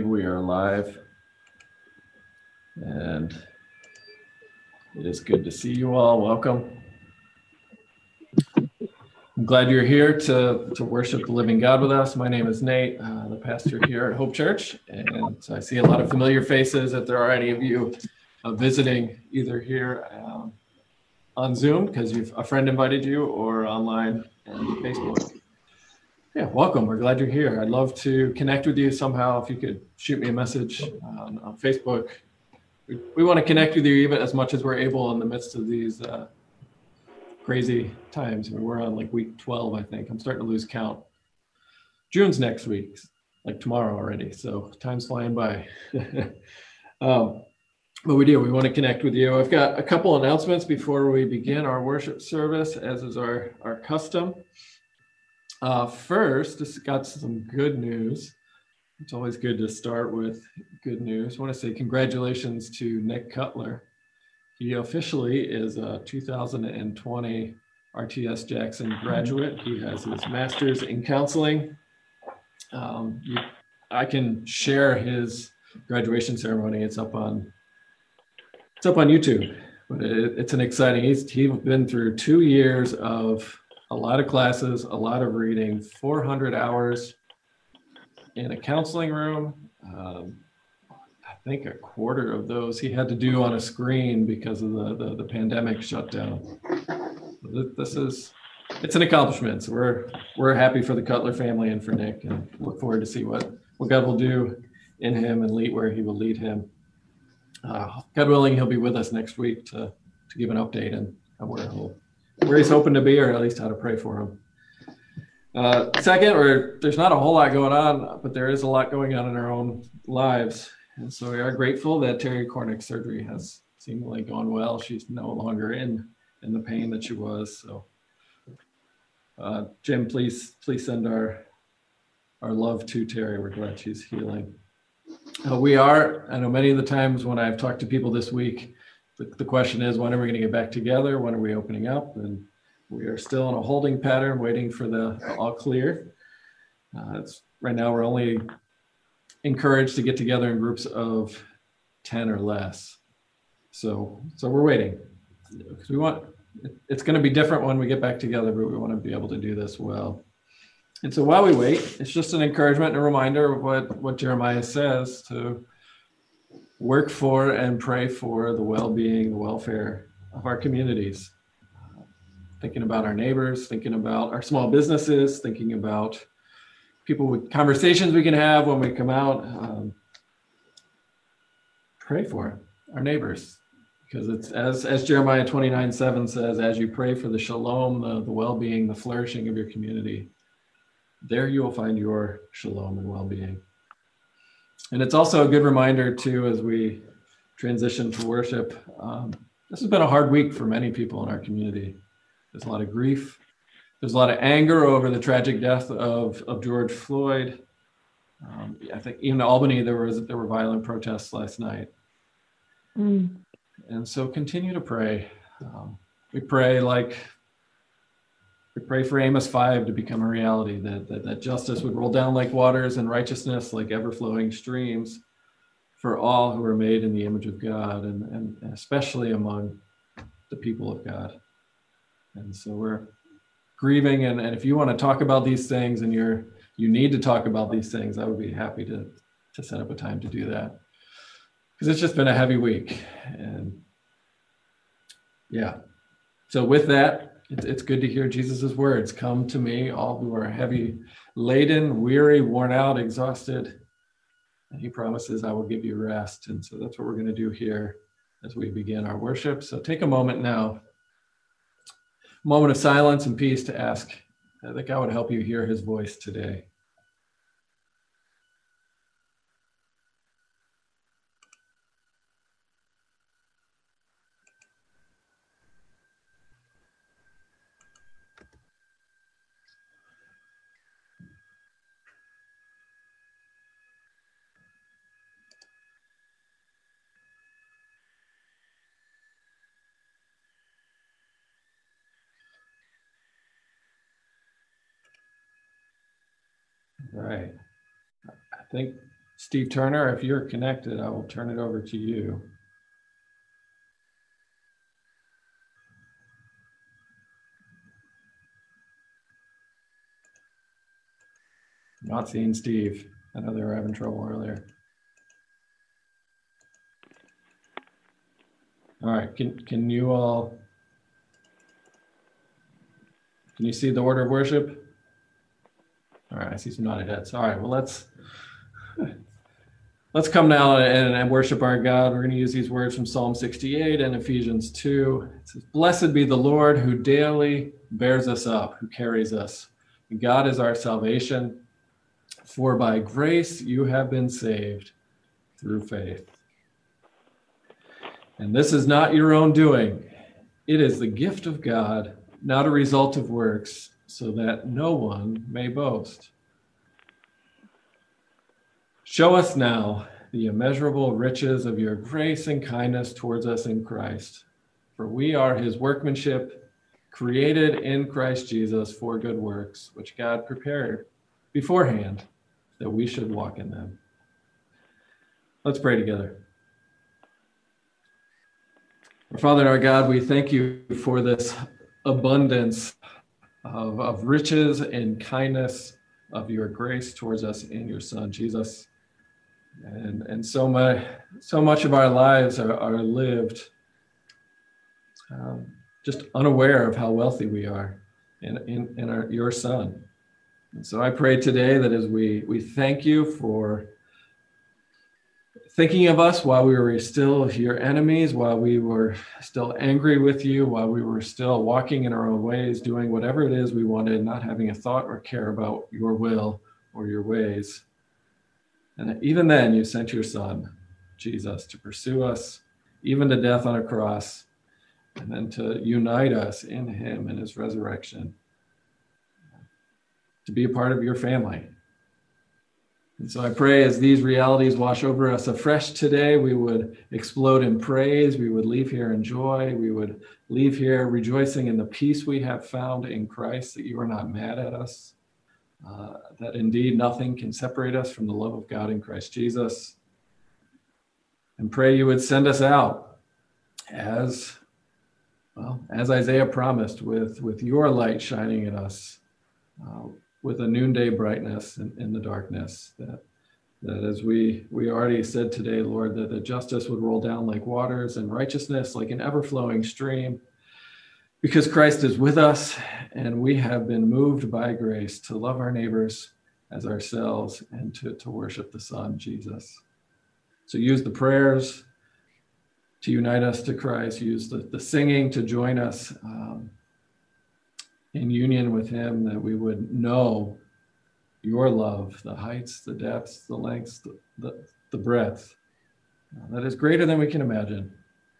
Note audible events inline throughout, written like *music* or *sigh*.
we are live. And it is good to see you all. Welcome. I'm glad you're here to, to worship the living God with us. My name is Nate, uh, the pastor here at Hope Church. And I see a lot of familiar faces. If there are any of you uh, visiting either here um, on Zoom because you've a friend invited you or online on Facebook. Welcome. We're glad you're here. I'd love to connect with you somehow. If you could shoot me a message on, on Facebook. We, we want to connect with you even as much as we're able in the midst of these uh, crazy times. I mean, we're on like week 12, I think. I'm starting to lose count. June's next week, like tomorrow already. So time's flying by. *laughs* um, but we do, we want to connect with you. I've got a couple announcements before we begin our worship service, as is our, our custom. Uh, first, just got some good news. It's always good to start with good news. I want to say congratulations to Nick Cutler. He officially is a 2020 RTS Jackson graduate. He has his master's in counseling. Um, I can share his graduation ceremony. It's up on it's up on YouTube. But it, it's an exciting. He's he's been through two years of a lot of classes, a lot of reading, 400 hours in a counseling room. Um, I think a quarter of those he had to do on a screen because of the, the, the pandemic shutdown. This is, it's an accomplishment. So we're, we're happy for the Cutler family and for Nick and look forward to see what, what God will do in him and lead where he will lead him. Uh, God willing, he'll be with us next week to, to give an update and where he'll where he's hoping to be, or at least how to pray for him. Uh, second, or there's not a whole lot going on, but there is a lot going on in our own lives. And so we are grateful that Terry Cornick's surgery has seemingly gone well. She's no longer in in the pain that she was. So, uh, Jim, please please send our our love to Terry. We're glad she's healing. Uh, we are. I know many of the times when I've talked to people this week, the, the question is when are we going to get back together? When are we opening up? And we are still in a holding pattern, waiting for the all clear. Uh, right now, we're only encouraged to get together in groups of 10 or less. So, so we're waiting because we want, it's going to be different when we get back together, but we want to be able to do this well. And so while we wait, it's just an encouragement and a reminder of what, what Jeremiah says to work for and pray for the well-being, the welfare of our communities. Thinking about our neighbors, thinking about our small businesses, thinking about people with conversations we can have when we come out. Um, pray for our neighbors because it's as as Jeremiah 29 7 says, as you pray for the shalom, the, the well-being, the flourishing of your community, there you will find your shalom and well-being. And it's also a good reminder, too, as we transition to worship. Um, this has been a hard week for many people in our community. There's a lot of grief. There's a lot of anger over the tragic death of, of George Floyd. Um, I think even in Albany, there was there were violent protests last night. Mm. And so continue to pray. Um, we pray like we pray for Amos 5 to become a reality, that, that, that justice would roll down like waters and righteousness like ever flowing streams for all who are made in the image of God, and, and especially among the people of God. And so we're grieving. And, and if you want to talk about these things and you're you need to talk about these things, I would be happy to, to set up a time to do that. Because it's just been a heavy week. And yeah. So with that, it's, good to hear Jesus' words Come to me, all who are heavy laden, weary, worn out, exhausted. And he promises, I will give you rest. And so that's what we're going to do here as we begin our worship. So take a moment now, a moment of silence and peace to ask that God would help you hear his voice today. Right. I think Steve Turner, if you're connected, I will turn it over to you. Not seeing Steve. I know they were having trouble earlier. All right, can, can you all, can you see the order of worship? All right, I see some nodded heads. All right, well, let's, let's come now and, and worship our God. We're going to use these words from Psalm 68 and Ephesians 2. It says, Blessed be the Lord who daily bears us up, who carries us. God is our salvation. For by grace you have been saved through faith. And this is not your own doing, it is the gift of God, not a result of works, so that no one may boast. Show us now the immeasurable riches of your grace and kindness towards us in Christ. For we are his workmanship, created in Christ Jesus for good works, which God prepared beforehand that we should walk in them. Let's pray together. Our Father our God, we thank you for this abundance of, of riches and kindness of your grace towards us in your Son, Jesus. And, and so, much, so much of our lives are, are lived um, just unaware of how wealthy we are in, in, in our, your Son. And so I pray today that as we, we thank you for thinking of us while we were still your enemies, while we were still angry with you, while we were still walking in our own ways, doing whatever it is we wanted, not having a thought or care about your will or your ways. And even then, you sent your son, Jesus, to pursue us, even to death on a cross, and then to unite us in him and his resurrection to be a part of your family. And so I pray as these realities wash over us afresh today, we would explode in praise. We would leave here in joy. We would leave here rejoicing in the peace we have found in Christ, that you are not mad at us, uh, that indeed nothing can separate us from the love of God in Christ Jesus. And pray you would send us out as well as Isaiah promised, with, with your light shining in us. Uh, with a noonday brightness in, in the darkness. That, that as we, we already said today, Lord, that the justice would roll down like waters and righteousness like an ever flowing stream. Because Christ is with us and we have been moved by grace to love our neighbors as ourselves and to, to worship the Son, Jesus. So use the prayers to unite us to Christ, use the, the singing to join us. Um, in union with Him, that we would know your love, the heights, the depths, the lengths, the, the, the breadth, uh, that is greater than we can imagine.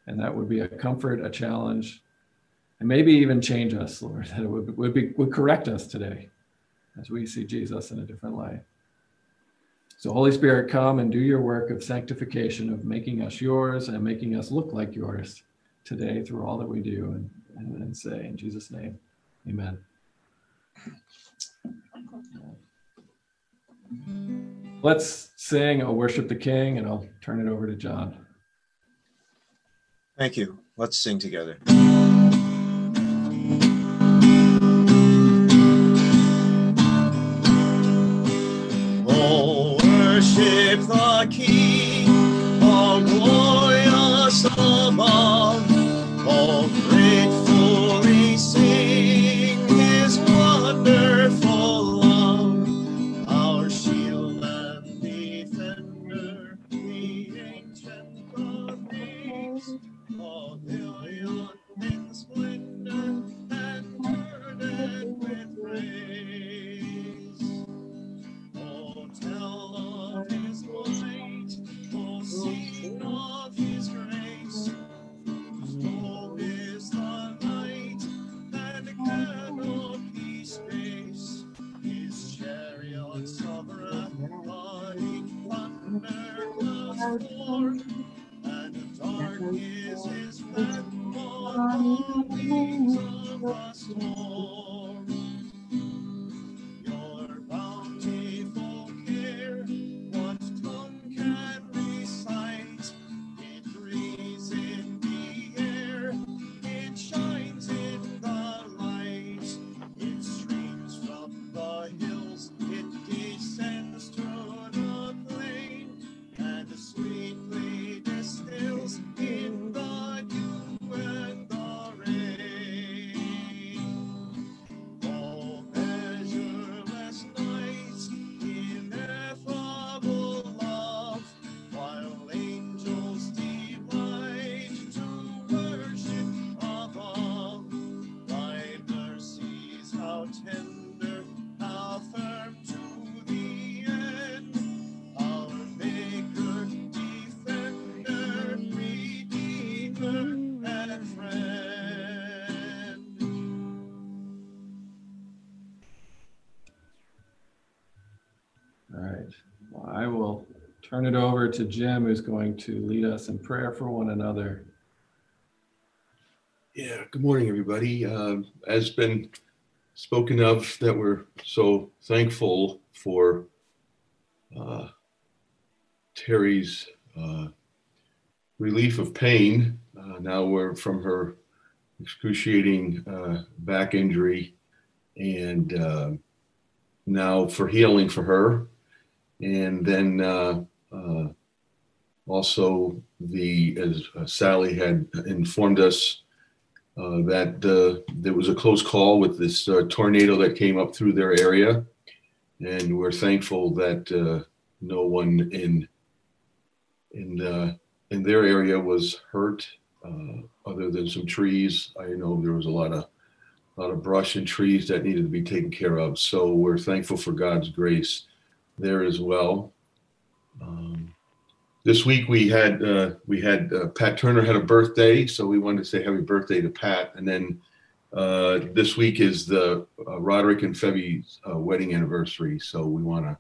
And that would be a comfort, a challenge, and maybe even change us, Lord, *laughs* that it would, would, be, would correct us today as we see Jesus in a different light. So, Holy Spirit, come and do your work of sanctification, of making us yours and making us look like yours today through all that we do and, and, and say in Jesus' name. Amen. Let's sing or worship the King, and I'll turn it over to John. Thank you. Let's sing together. Turn it over to Jim, who's going to lead us in prayer for one another. Yeah, good morning, everybody. Um, as been spoken of, that we're so thankful for uh, Terry's uh, relief of pain. Uh, now we're from her excruciating uh, back injury, and uh, now for healing for her, and then uh, also the as uh, Sally had informed us uh, that uh, there was a close call with this uh, tornado that came up through their area, and we're thankful that no one in in in their area was hurt, other than some trees. I know there was a lot of a lot of brush and trees that needed to be taken care of. So we're thankful for God's grace there as well. Um, this week we had uh, we had uh, Pat Turner had a birthday, so we wanted to say happy birthday to Pat. And then uh, this week is the uh, Roderick and Febby's uh, wedding anniversary, so we want to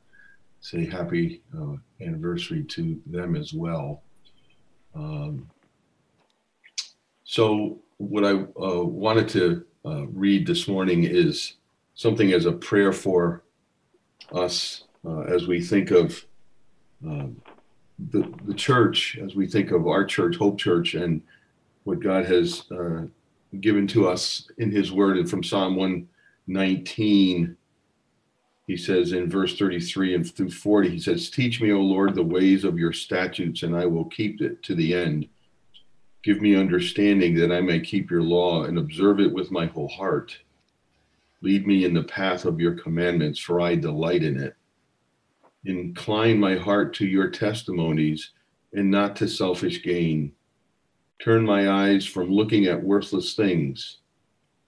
say happy uh, anniversary to them as well. Um, so what I wanted to read this morning is something as a prayer for us as we think of um, the, the church, as we think of our church, Hope Church, and what God has uh, given to us in His Word. And from Psalm 119, he says in verse 33 and through 40, he says, Teach me, O Lord, the ways of your statutes, and I will keep it to the end. Give me understanding that I may keep your law and observe it with my whole heart. Lead me in the path of your commandments, for I delight in it. Incline my heart to your testimonies and not to selfish gain. Turn my eyes from looking at worthless things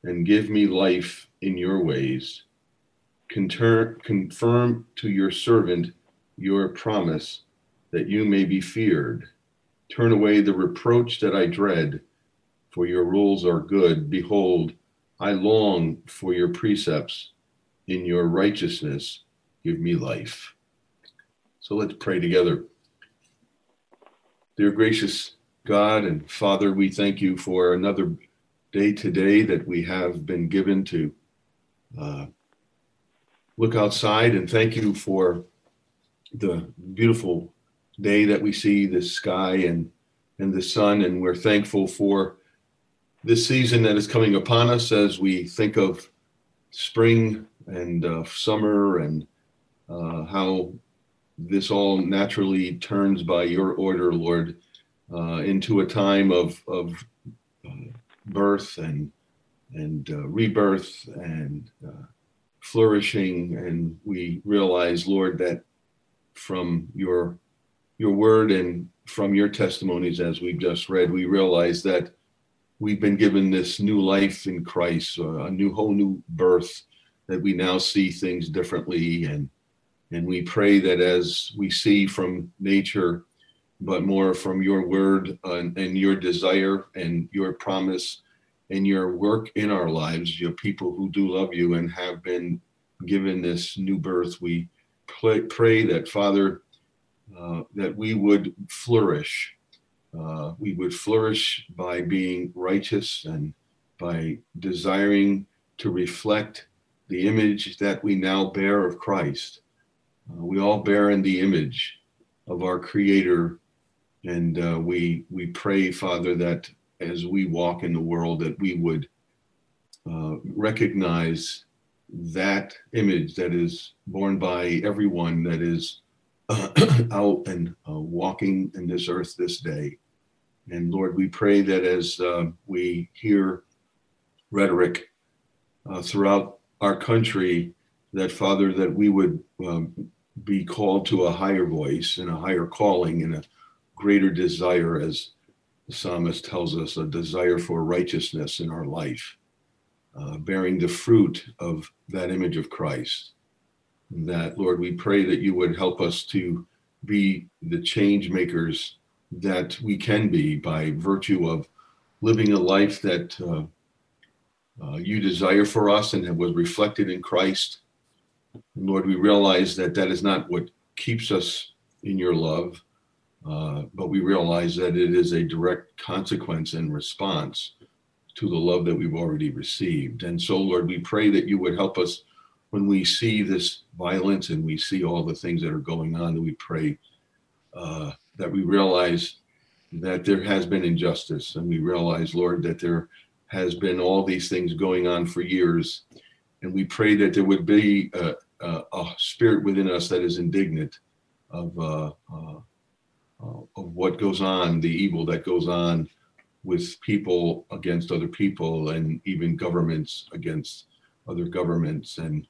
and give me life in your ways. Conter- confirm to your servant your promise that you may be feared. Turn away the reproach that I dread, for your rules are good. Behold, I long for your precepts. In your righteousness, give me life. So let's pray together. Dear gracious God and Father, we thank you for another day today that we have been given to uh, look outside and thank you for the beautiful day that we see, the sky and and the sun, and we're thankful for this season that is coming upon us as we think of spring and uh, summer and uh, how this all naturally turns by your order, Lord, uh, into a time of of uh, birth and and uh, rebirth and uh, flourishing, and we realize, Lord, that from your your word and from your testimonies, as we've just read, we realize that we've been given this new life in Christ, uh, a new whole new birth, that we now see things differently, and and we pray that as we see from nature, but more from your word and, and your desire and your promise and your work in our lives, your people who do love you and have been given this new birth, we pray, pray that Father uh, that we would flourish. Uh, we would flourish by being righteous and by desiring to reflect the image that we now bear of Christ. Uh, we all bear in the image of our Creator, and uh, we we pray, Father, that as we walk in the world, that we would uh, recognize that image that is borne by everyone that is *clears throat* out and uh, walking in this earth this day. And Lord, we pray that as uh, we hear rhetoric uh, throughout our country, that Father, that we would um, be called to a higher voice and a higher calling and a greater desire, as the psalmist tells us, a desire for righteousness in our life, uh, bearing the fruit of that image of Christ that, Lord, we pray that you would help us to be the change makers that we can be by virtue of living a life that uh, uh, you desire for us and that was reflected in Christ. Lord, we realize that that is not what keeps us in your love, uh, but we realize that it is a direct consequence and response to the love that we've already received. And so, Lord, we pray that you would help us when we see this violence and we see all the things that are going on, that we pray uh, that we realize that there has been injustice. And we realize, Lord, that there has been all these things going on for years. And we pray that there would be a, a, a spirit within us that is indignant of, uh, uh, uh, of what goes on, the evil that goes on with people against other people, and even governments against other governments. And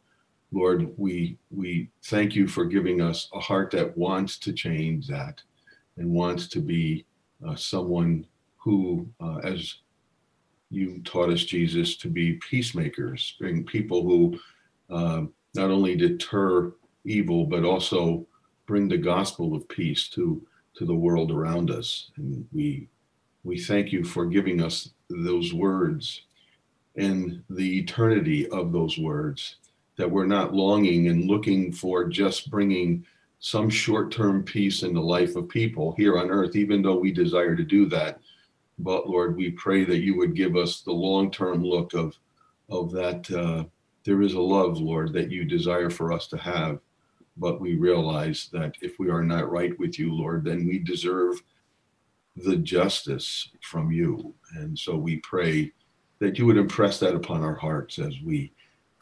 Lord, we we thank you for giving us a heart that wants to change that and wants to be uh, someone who, uh, as you taught us, Jesus, to be peacemakers, being people who uh, not only deter evil but also bring the gospel of peace to to the world around us. And we we thank you for giving us those words and the eternity of those words that we're not longing and looking for just bringing some short term peace in the life of people here on earth, even though we desire to do that. But Lord, we pray that you would give us the long term look of, of that. Uh, there is a love, Lord, that you desire for us to have. But we realize that if we are not right with you, Lord, then we deserve the justice from you. And so we pray that you would impress that upon our hearts as we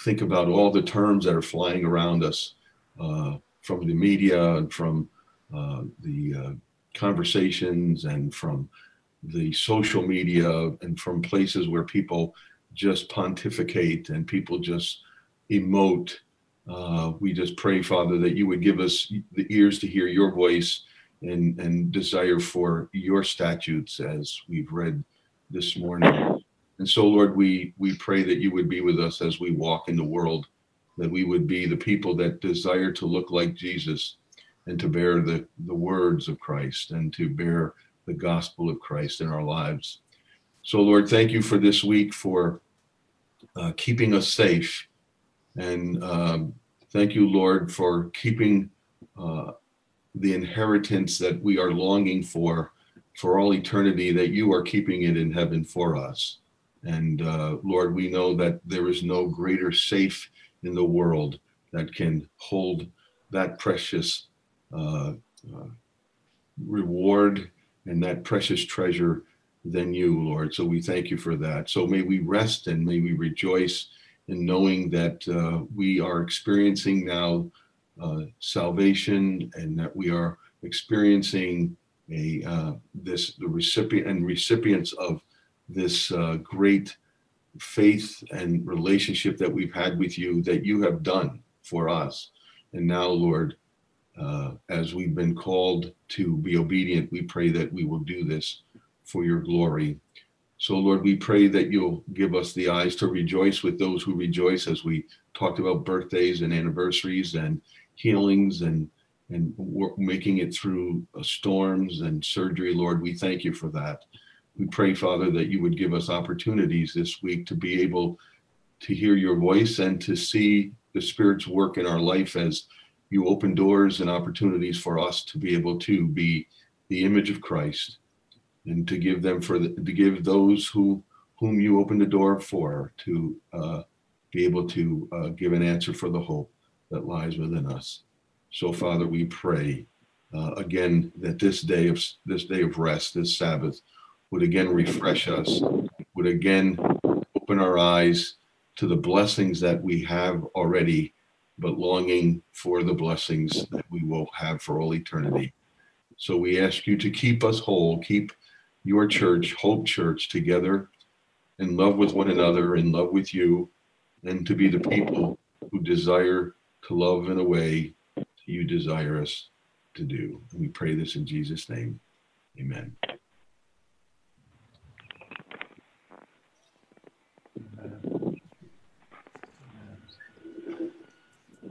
think about all the terms that are flying around us. Uh, from the media and from uh, the uh, conversations and from the social media and from places where people just pontificate and people just emote. Uh, we just pray, Father, that you would give us the ears to hear your voice and, and desire for your statutes as we've read this morning. And so, Lord, we, we pray that you would be with us as we walk in the world that we would be the people that desire to look like Jesus and to bear the, the words of Christ and to bear the gospel of Christ in our lives. So, Lord, thank you for this week for uh, keeping us safe. And um, thank you, Lord, for keeping uh, the inheritance that we are longing for for all eternity, that you are keeping it in heaven for us. And uh, Lord, we know that there is no greater safe in the world that can hold that precious uh, uh, reward and that precious treasure than you, Lord. So we thank you for that. So may we rest and may we rejoice in knowing that uh, we are experiencing now uh, salvation and that we are experiencing a uh, this the recipient and recipients of this uh, great faith and relationship that we've had with you that you have done for us. And now, Lord, uh, as we've been called to be obedient, we pray that we will do this for your glory. So, Lord, we pray that you'll give us the eyes to rejoice with those who rejoice as we talked about birthdays and anniversaries and healings and and making it through uh, storms and surgery, Lord. We thank you for that. We pray, Father, that you would give us opportunities this week to be able to hear your voice and to see the Spirit's work in our life as you open doors and opportunities for us to be able to be the image of Christ and to give them for the, to give those who whom you open the door for to uh, be able to uh, give an answer for the hope that lies within us. So, Father, we pray uh, again that this day of this day of rest, this Sabbath, would again refresh us, would again open our eyes to the blessings that we have already, but longing for the blessings that we will have for all eternity. So we ask you to keep us whole, keep your church, Hope Church, together in love with one another, in love with you, and to be the people who desire to love in a way you desire us to do. And we pray this in Jesus' name. Amen.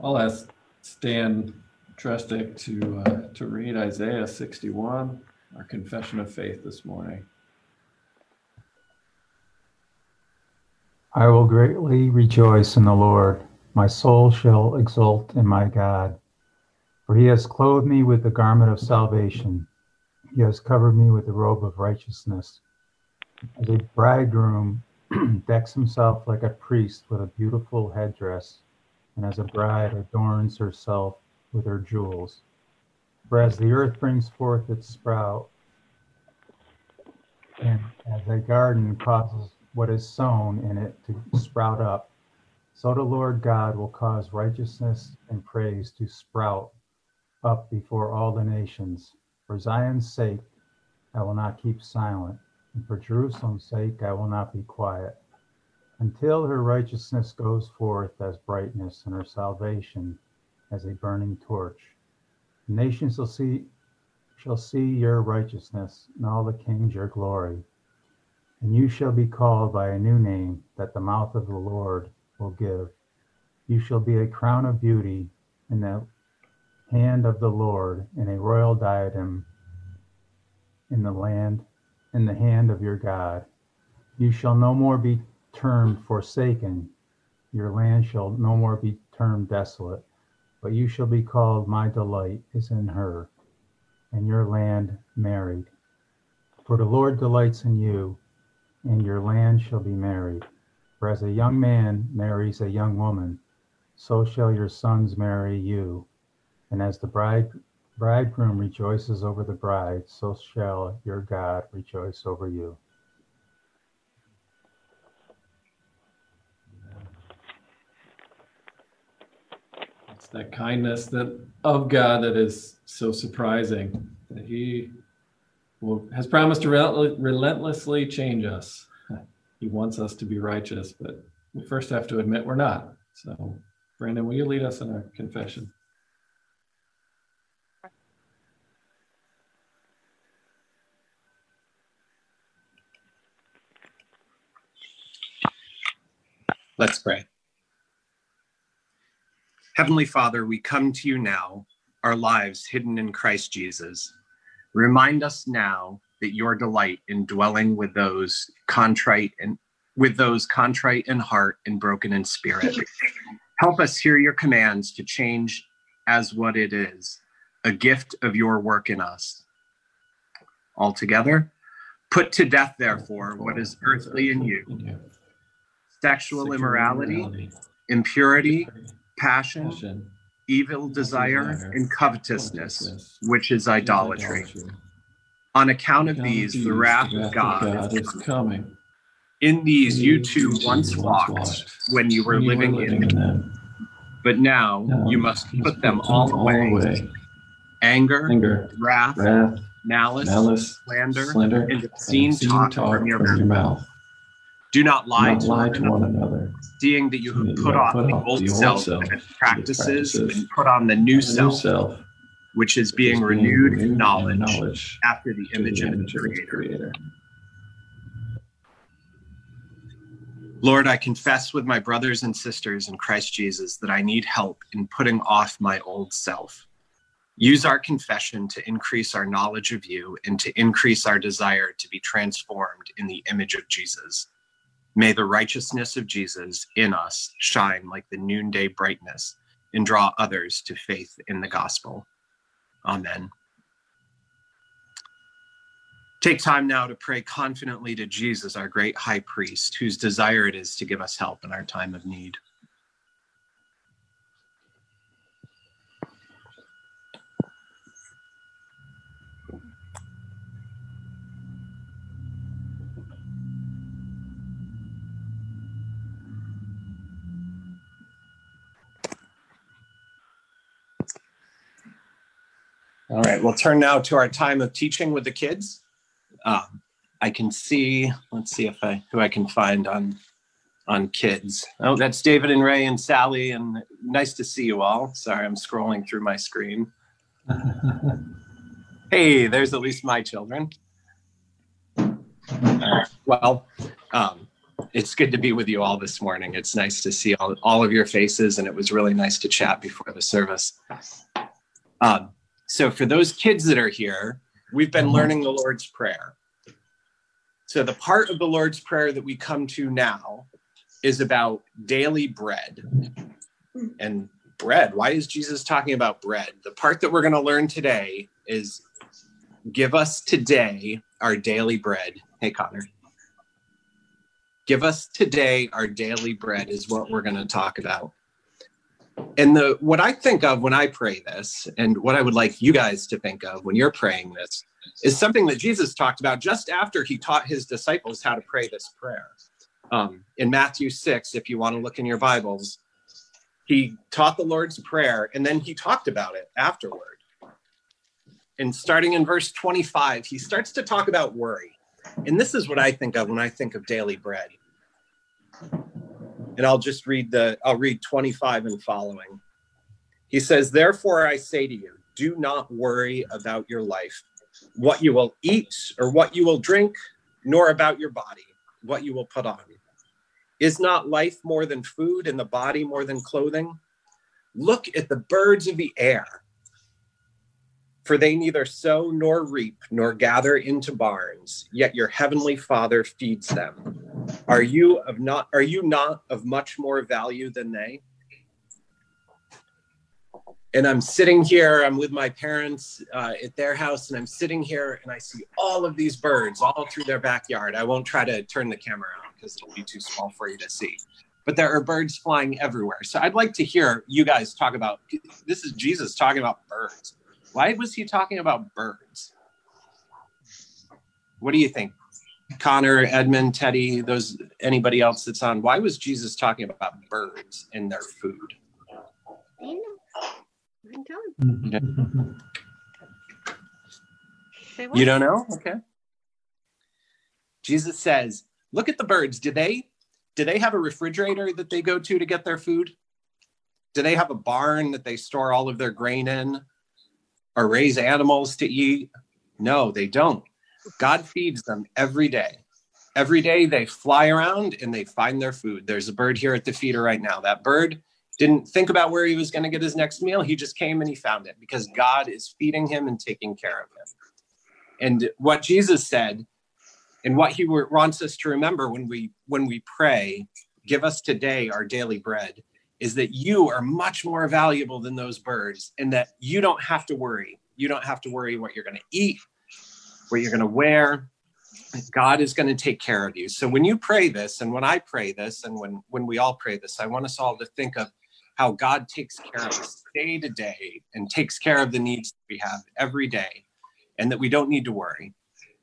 I'll ask Stan Trestick to, uh, to read Isaiah 61, our confession of faith this morning. I will greatly rejoice in the Lord. My soul shall exult in my God. For he has clothed me with the garment of salvation. He has covered me with the robe of righteousness. As a bridegroom *clears throat* decks himself like a priest with a beautiful headdress, and as a bride adorns herself with her jewels. For as the earth brings forth its sprout, and as a garden causes what is sown in it to sprout up, so the Lord God will cause righteousness and praise to sprout up before all the nations. For Zion's sake, I will not keep silent, and for Jerusalem's sake, I will not be quiet, until her righteousness goes forth as brightness and her salvation as a burning torch. Nations shall see shall see your righteousness, and all the kings your glory. And you shall be called by a new name that the mouth of the Lord will give. You shall be a crown of beauty in the hand of the Lord, and a royal diadem in the land, in the hand of your God. You shall no more be termed forsaken, your land shall no more be termed desolate, but you shall be called, My delight is in her, and your land married. For the Lord delights in you, and your land shall be married. For as a young man marries a young woman, so shall your sons marry you. And as the bride, bridegroom rejoices over the bride, so shall your God rejoice over you. That kindness that of God that is so surprising that He will, has promised to relent- relentlessly change us. He wants us to be righteous, but we first have to admit we're not. So, Brandon, will you lead us in our confession? Let's pray. Heavenly Father, we come to you now, our lives hidden in Christ Jesus. Remind us now that your delight in dwelling with those contrite and with those contrite in heart and broken in spirit. Help us hear your commands to change as what it is, a gift of your work in us. Altogether, put to death, therefore, what is earthly in you sexual immorality, impurity, passion, passion, evil desire, desire, and covetousness, covetousness, which is idolatry. On account of these, the wrath of God is is coming. In these you too once walked when you were when you living in them, them. but now Now you must put them all away. Anger, Anger, wrath, wrath, malice, malice, slander, slander, and obscene obscene talk talk from your from your mouth. mouth. Do not lie, Do Not to, lie one to one another. Seeing that you have put off the old self and practices practices, and put on the new self, which is being renewed in knowledge after the image of the creator. Lord, I confess with my brothers and sisters in Christ Jesus that I need help in putting off my old self. Use our confession to increase our knowledge of you and to increase our desire to be transformed in the image of Jesus. May the righteousness of Jesus in us shine like the noonday brightness and draw others to faith in the gospel. Amen. Take time now to pray confidently to Jesus, our great high priest, whose desire it is to give us help in our time of need. All right, we'll turn now to our time of teaching with the kids. Um, I can see, let's see if I who I can find on on kids. Oh, that's David and Ray and Sally, and nice to see you all. Sorry, I'm scrolling through my screen. *laughs* Hey, there's at least my children. Uh, well, um, it's good to be with you all this morning. It's nice to see all, all of your faces, and it was really nice to chat before the service. Um, so, for those kids that are here, we've been uh-huh. learning the Lord's Prayer. So, the part of the Lord's Prayer that we come to now is about daily bread and bread. Why is Jesus talking about bread? The part that we're going to learn today is give us today our daily bread. Hey, Connor. Give us today our daily bread is what we're going to talk about. And the what I think of when I pray this, and what I would like you guys to think of when you're praying this, is something that Jesus talked about just after he taught his disciples how to pray this prayer. Um, in Matthew 6, if you want to look in your Bibles, he taught the Lord's Prayer and then he talked about it afterward. And starting in verse 25, he starts to talk about worry. And this is what I think of when I think of daily bread. And I'll just read the, I'll read 25 and following. He says, Therefore I say to you, do not worry about your life, what you will eat or what you will drink, nor about your body, what you will put on. Is not life more than food and the body more than clothing? Look at the birds of the air. For they neither sow nor reap nor gather into barns, yet your heavenly Father feeds them. Are you of not are you not of much more value than they? And I'm sitting here, I'm with my parents uh, at their house, and I'm sitting here and I see all of these birds all through their backyard. I won't try to turn the camera on because it'll be too small for you to see. But there are birds flying everywhere. So I'd like to hear you guys talk about this is Jesus talking about birds. Why was he talking about birds? What do you think? Connor, Edmund, Teddy, those anybody else that's on, why was Jesus talking about birds in their food? I know. I'm telling. Say what? You don't know? Okay. Jesus says, look at the birds. Do they do they have a refrigerator that they go to to get their food? Do they have a barn that they store all of their grain in or raise animals to eat? No, they don't. God feeds them every day. Every day they fly around and they find their food. There's a bird here at the feeder right now. That bird didn't think about where he was going to get his next meal. He just came and he found it because God is feeding him and taking care of him. And what Jesus said and what he wants us to remember when we when we pray, give us today our daily bread, is that you are much more valuable than those birds and that you don't have to worry. You don't have to worry what you're going to eat, what you're going to wear. God is going to take care of you. So when you pray this and when I pray this and when when we all pray this, I want us all to think of how God takes care of us day to day and takes care of the needs that we have every day and that we don't need to worry.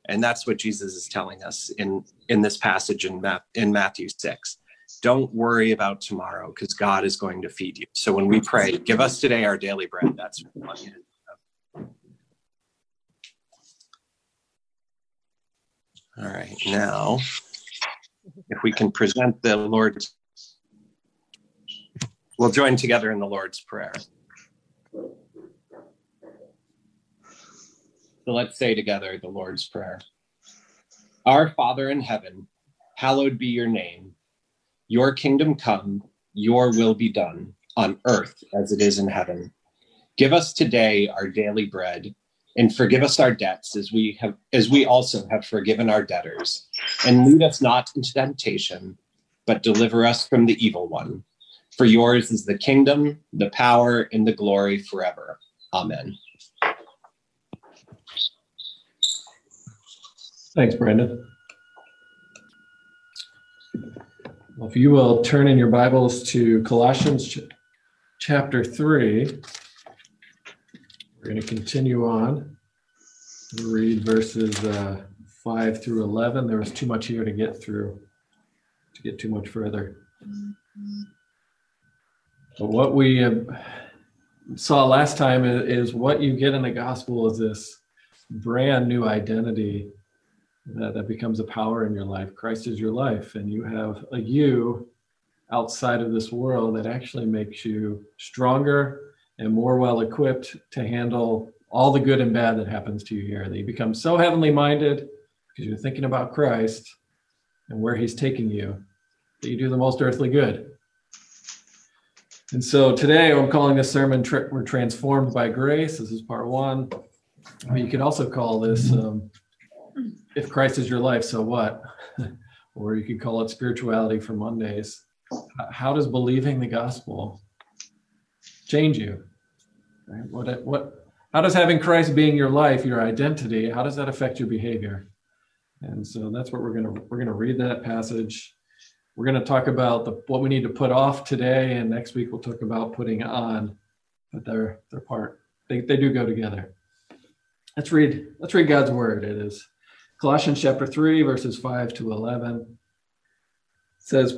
And that's what Jesus is telling us in in this passage in Ma- in Matthew 6. Don't worry about tomorrow because God is going to feed you. So when we pray, give us today our daily bread. That's what we want you to do. All right, now if we can present the Lord's we'll join together in the Lord's Prayer. So let's say together the Lord's Prayer. Our Father in heaven, hallowed be your name. Your kingdom come, your will be done on earth as it is in heaven. Give us today our daily bread and forgive us our debts as we have as we also have forgiven our debtors. And lead us not into temptation, but deliver us from the evil one. For yours is the kingdom, the power, and the glory forever. Amen. Thanks, Brandon. Well, if you will turn in your Bibles to Colossians ch- chapter 3, we're going to continue on. Read verses uh, 5 through 11. There was too much here to get through, to get too much further. But what we uh, saw last time is, is what you get in the gospel is this brand new identity that, that becomes a power in your life. Christ is your life, and you have a you outside of this world that actually makes you stronger and more well equipped to handle all the good and bad that happens to you here. That you become so heavenly minded because you're thinking about Christ and where he's taking you that you do the most earthly good. And so today I'm calling this sermon We're Transformed by Grace. This is part one. But you could also call this um, If Christ is Your Life, So What? *laughs* or you could call it Spirituality for Mondays. How does believing the gospel change you? Right? What what how does having Christ being your life, your identity, how does that affect your behavior? And so that's what we're gonna we're gonna read that passage. We're gonna talk about the what we need to put off today, and next week we'll talk about putting on, but they're they're part. They they do go together. Let's read let's read God's word. It is Colossians chapter 3, verses 5 to 11. It says,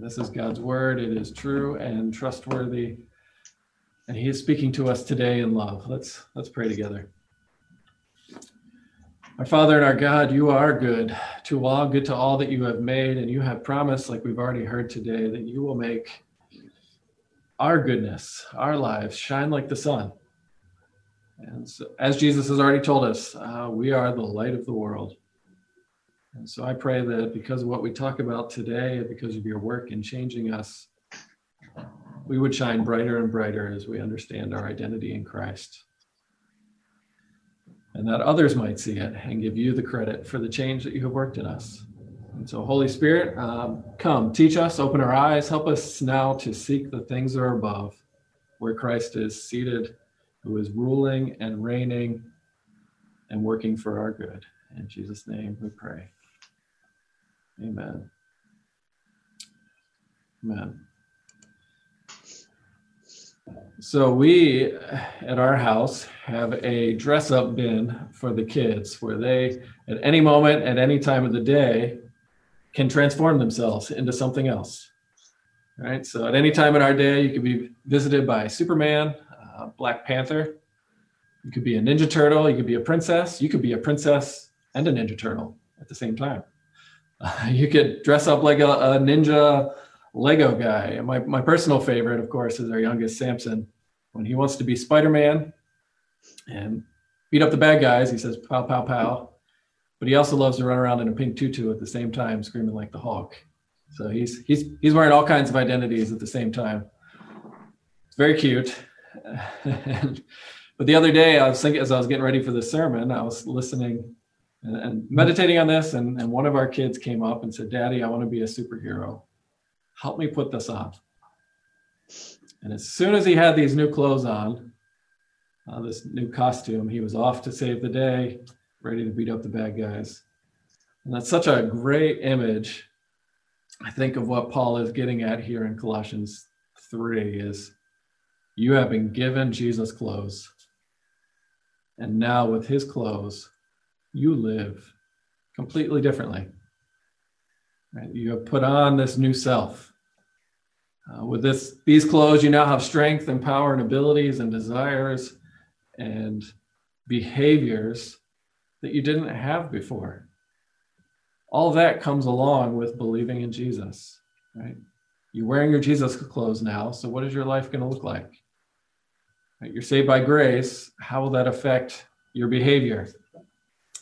This is God's word. It is true and trustworthy. And he is speaking to us today in love. Let's let's pray together. Our Father and our God, you are good to all, good to all that you have made, and you have promised, like we've already heard today, that you will make our goodness, our lives shine like the sun. And so, as Jesus has already told us, uh, we are the light of the world. And so I pray that because of what we talk about today, because of your work in changing us, we would shine brighter and brighter as we understand our identity in Christ. And that others might see it and give you the credit for the change that you have worked in us. And so, Holy Spirit, um, come, teach us, open our eyes, help us now to seek the things that are above, where Christ is seated, who is ruling and reigning and working for our good. In Jesus' name we pray. Amen. Amen. So we at our house have a dress up bin for the kids where they at any moment at any time of the day can transform themselves into something else. Right? So at any time in our day you could be visited by Superman, uh, Black Panther, you could be a Ninja Turtle, you could be a princess, you could be a princess and a Ninja Turtle at the same time. *laughs* you could dress up like a, a, ninja Lego guy. And my, my personal favorite, of course, is our youngest Samson. When he wants to be Spider Man and beat up the bad guys, he says, pow, pow, pow. But he also loves to run around in a pink tutu at the same time, screaming like the Hulk. So he's he's he's wearing all kinds of identities at the same time. It's very cute. *laughs* but the other day, I was thinking as I was getting ready for the sermon, I was listening and, and meditating on this, and, and one of our kids came up and said, Daddy, I want to be a superhero. Help me put this on. And as soon as he had these new clothes on, uh, this new costume, he was off to save the day, ready to beat up the bad guys. And that's such a great image, I think, of what Paul is getting at here in Colossians 3 is you have been given Jesus' clothes. And now with his clothes, you live completely differently. Right? You have put on this new self. Uh, with this, these clothes, you now have strength and power and abilities and desires and behaviors that you didn't have before. All that comes along with believing in Jesus, right? You're wearing your Jesus clothes now, so what is your life going to look like? Right? You're saved by grace. How will that affect your behavior?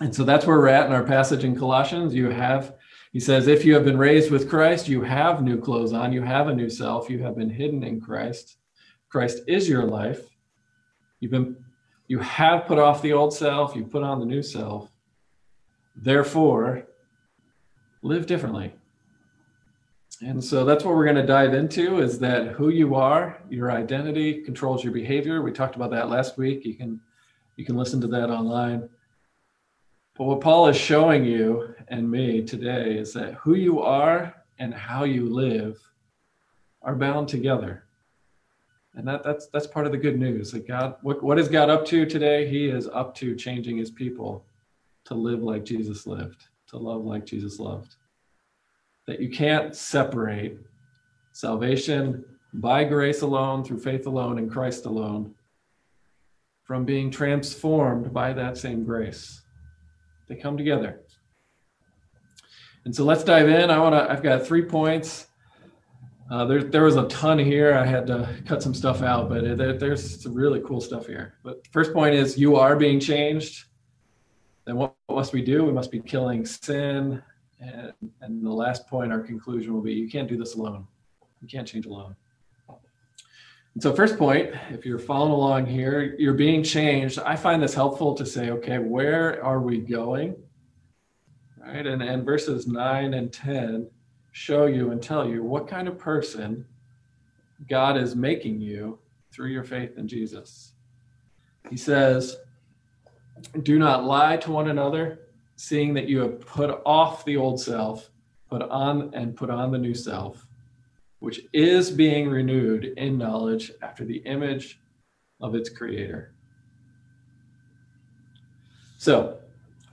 And so that's where we're at in our passage in Colossians. You have, he says, if you have been raised with Christ, you have new clothes on, you have a new self, you have been hidden in Christ. Christ is your life. You've been, you have put off the old self, you put on the new self. Therefore, live differently. And so that's what we're going to dive into is that who you are, your identity controls your behavior. We talked about that last week. You can you can listen to that online. But what Paul is showing you and me today is that who you are and how you live are bound together. And that, that's that's part of the good news that God what, what is God up to today? He is up to changing his people to live like Jesus lived, to love like Jesus loved. That you can't separate salvation by grace alone, through faith alone, in Christ alone, from being transformed by that same grace. They come together. And so let's dive in. I want to, I've got three points. Uh, there, there was a ton here. I had to cut some stuff out, but it, there, there's some really cool stuff here. But first point is you are being changed. Then what, what must we do? We must be killing sin. And, and the last point, our conclusion will be you can't do this alone. You can't change alone. And so, first point, if you're following along here, you're being changed. I find this helpful to say, okay, where are we going? Right? And, and verses 9 and 10 show you and tell you what kind of person God is making you through your faith in Jesus. He says, Do not lie to one another, seeing that you have put off the old self, put on and put on the new self which is being renewed in knowledge after the image of its creator. So,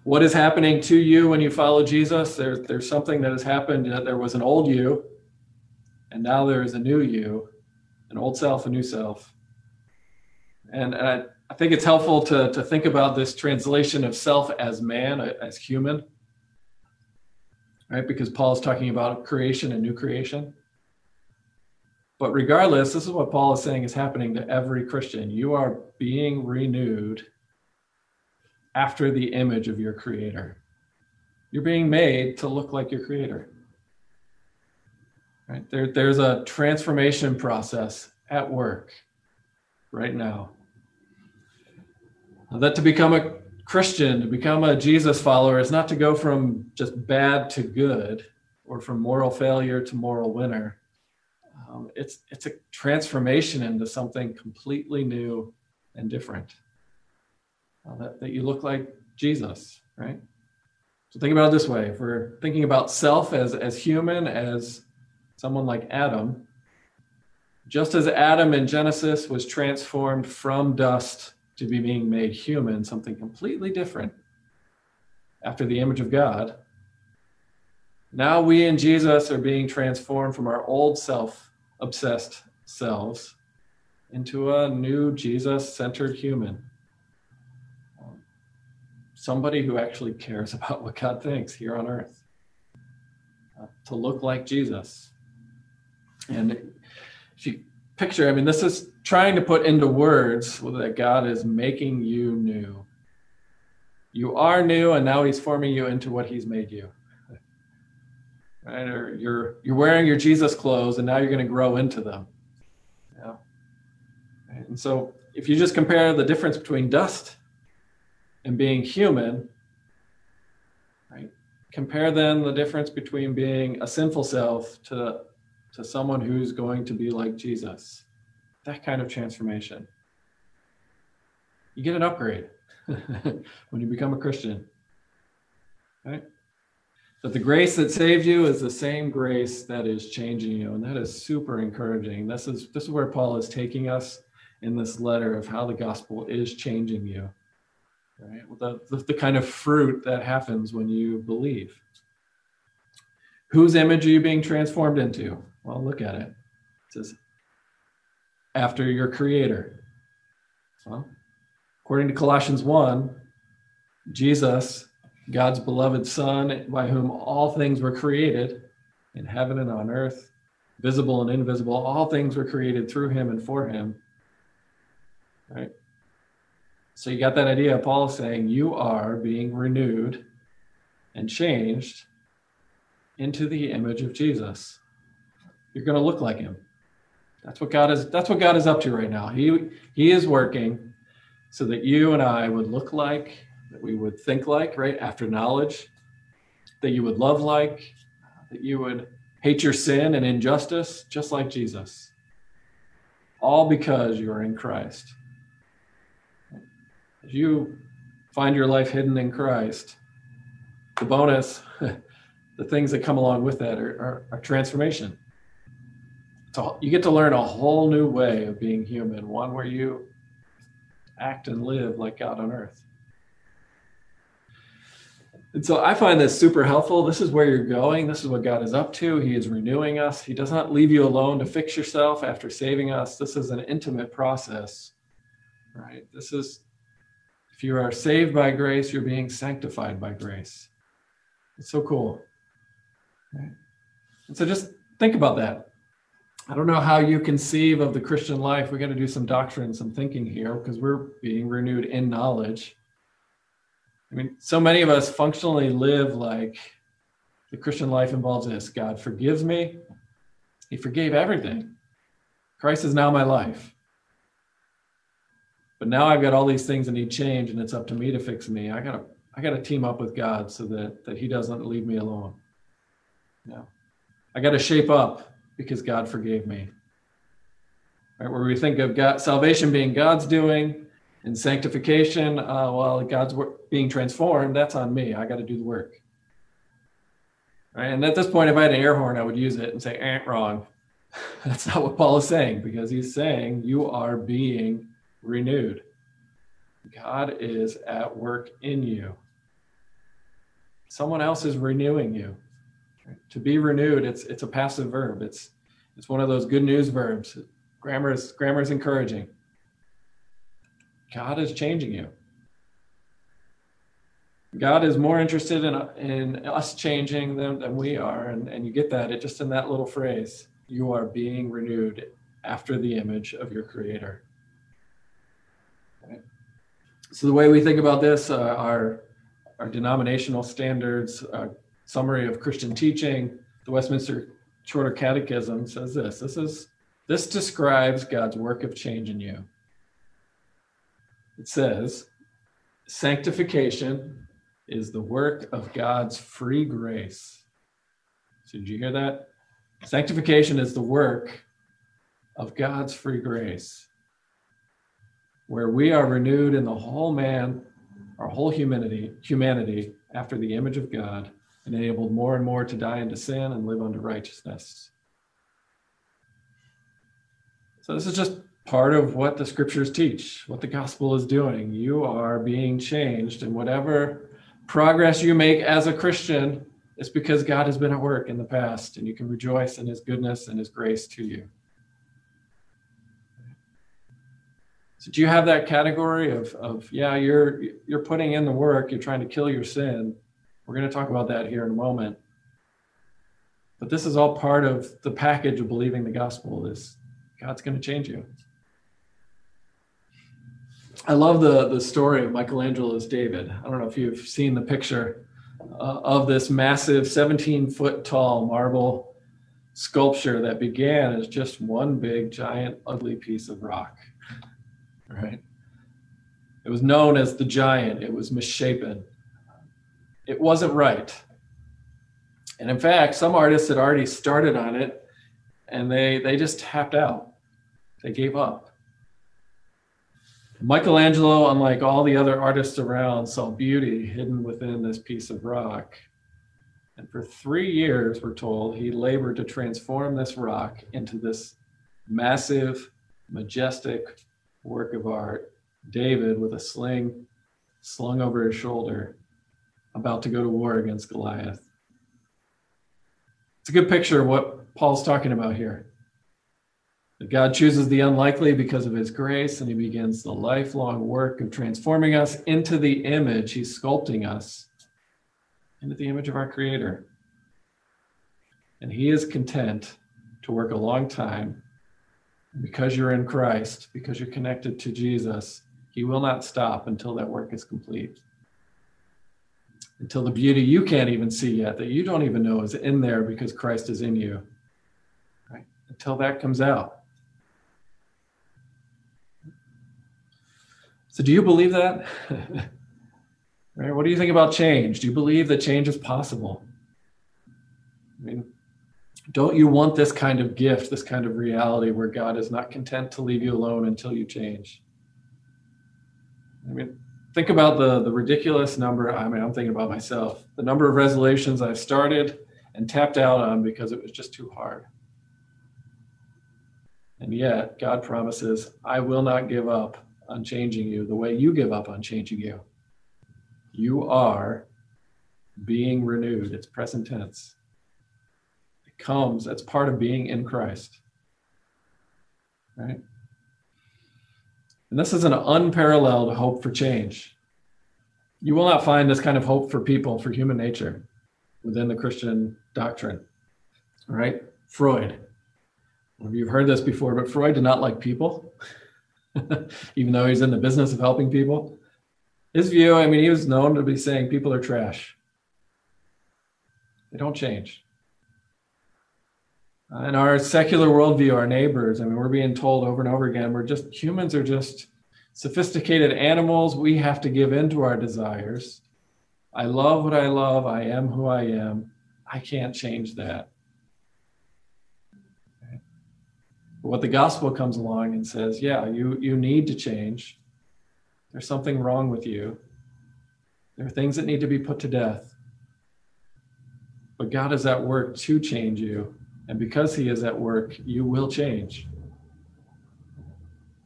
what is happening to you when you follow Jesus? There, there's something that has happened. That there was an old you, and now there is a new you, an old self, a new self. And, I, I think it's helpful to, to think about this translation of self as man, uh, as human, right? Because Paul is talking about creation and new creation. But regardless, this is what Paul is saying is happening to every Christian. You are being renewed after the image of your creator. You're being made to look like your creator. Right? There, there's a transformation process at work right now. That to become a Christian, to become a Jesus follower, is not to go from just bad to good or from moral failure to moral winner um, it's it's a transformation into something completely new and different. Uh, that, that you look like Jesus, right? So think about it this way: if we're thinking about self as as human, as someone like Adam, just as Adam in Genesis was transformed from dust to be being made human, something completely different after the image of God. Now we in Jesus are being transformed from our old self obsessed selves into a new Jesus centered human. Somebody who actually cares *laughs* about what God thinks here on earth. Uh, to look like Jesus. And if you picture, I mean, this is trying to put into words that God is making you new. You are new, and now He's forming you into what He's made you right? Or you're you're wearing your Jesus clothes, and now you're going to grow into them. Yeah. And so, if you just compare the difference between dust and being human, right? Compare then the difference between being a sinful self to to someone who's going to be like Jesus. That kind of transformation. You get an upgrade *laughs* when you become a Christian. Right? That the grace that saved you is the same grace that is changing you and that is super encouraging. This is this is where paul is taking us in this letter of how the gospel is changing you right? The, the, the kind of fruit that happens when you believe. Whose image are you being transformed into? Well look at it. It says after your creator. Well according to colossians 1 jesus God's beloved Son, by whom all things were created in heaven and on earth, visible and invisible, all things were created through him and for him. Right? So you got that idea. of Paul saying you are being renewed and changed into the image of Jesus. You're going to look like him. That's what God is that's what God is up to right now. He he is working so that you and I would look like that we would think like, right? After knowledge, that you would love like, that you would hate your sin and injustice, just like Jesus. All because you are in Christ. As you find your life hidden in Christ, the bonus, *laughs* the things that come along with that are, are, are transformation. So you get to learn a whole new way of being human, one where you act and live like God on earth. And so I find this super helpful. This is where you're going. This is what God is up to. He is renewing us. He does not leave you alone to fix yourself after saving us. This is an intimate process, right? This is, if you are saved by grace, you're being sanctified by grace. It's so cool. Right? And so just think about that. I don't know how you conceive of the Christian life. We got to do some doctrine, some thinking here because we're being renewed in knowledge. I mean, so many of us functionally live like the Christian life involves this God forgives me, He forgave everything. Christ is now my life. But now I've got all these things that need change, and it's up to me to fix me. I gotta, I gotta team up with God so that that He doesn't leave me alone. Yeah, I gotta shape up because God forgave me. Right, where we think of God, salvation being God's doing, and sanctification, uh, well, God's being transformed, that's on me. I got to do the work. Right? And at this point, if I had an air horn, I would use it and say, "Ain't wrong. *laughs* that's not what Paul is saying because he's saying you are being renewed. God is at work in you. Someone else is renewing you. To be renewed, it's it's a passive verb. It's it's one of those good news verbs. Grammar is grammar is encouraging. God is changing you. God is more interested in, in us changing than, than we are. And, and you get that it just in that little phrase. You are being renewed after the image of your creator. So the way we think about this, uh, our, our denominational standards, uh, summary of Christian teaching, the Westminster Shorter Catechism says this. This is this describes God's work of change in you it says, sanctification is the work of God's free grace. So, did you hear that? Sanctification is the work of God's free grace, where we are renewed in the whole man, our whole humanity, humanity after the image of God, and enabled more and more to die into sin and live unto righteousness. So this is just part of what the scriptures teach, what the gospel is doing. You are being changed, and whatever progress you make as a Christian it's because God has been at work in the past, and you can rejoice in his goodness and his grace to you. So do you have that category of, of yeah, you're you're putting in the work, you're trying to kill your sin. We're going to talk about that here in a moment. But this is all part of the package of believing the gospel is God's going to change you. I love the the story of Michelangelo's David. I don't know if you've seen the picture uh, of this massive 17 foot tall marble sculpture that began as just one big giant ugly piece of rock. Right? It was known as the giant. It was misshapen. It wasn't right. And in fact, some artists had already started on it and they they just tapped out. They gave up. Michelangelo, unlike all the other artists around, saw beauty hidden within this piece of rock. And for three years, we're told, he labored to transform this rock into this massive, majestic work of art. David, with a sling slung over his shoulder, about to go to war against Goliath. It's a good picture of what Paul's talking about here. God chooses the unlikely because of his grace, and he begins the lifelong work of transforming us into the image. He's sculpting us into the image of our Creator. And he is content to work a long time. Because you're in Christ, because you're connected to Jesus, he will not stop until that work is complete. Until the beauty you can't even see yet, that you don't even know is in there because Christ is in you. Right? Until that comes out. So, do you believe that? *laughs* right? What do you think about change? Do you believe that change is possible? I mean, don't you want this kind of gift, this kind of reality where God is not content to leave you alone until you change? I mean, think about the, the ridiculous number. I mean, I'm thinking about myself, the number of resolutions I've started and tapped out on because it was just too hard. And yet, God promises, I will not give up on changing you the way you give up on changing you. You are being renewed. It's present tense. It comes, that's part of being in Christ. Right? And this is an unparalleled hope for change. You will not find this kind of hope for people, for human nature, within the Christian doctrine. All right? Freud. You've heard this before, but Freud did not like people, *laughs* even though he's in the business of helping people. His view, I mean, he was known to be saying people are trash. They don't change. In our secular worldview, our neighbors, I mean, we're being told over and over again, we're just humans are just sophisticated animals. We have to give in to our desires. I love what I love. I am who I am. I can't change that. But what the gospel comes along and says, yeah, you, you need to change. There's something wrong with you. There are things that need to be put to death. But God is at work to change you. And because He is at work, you will change.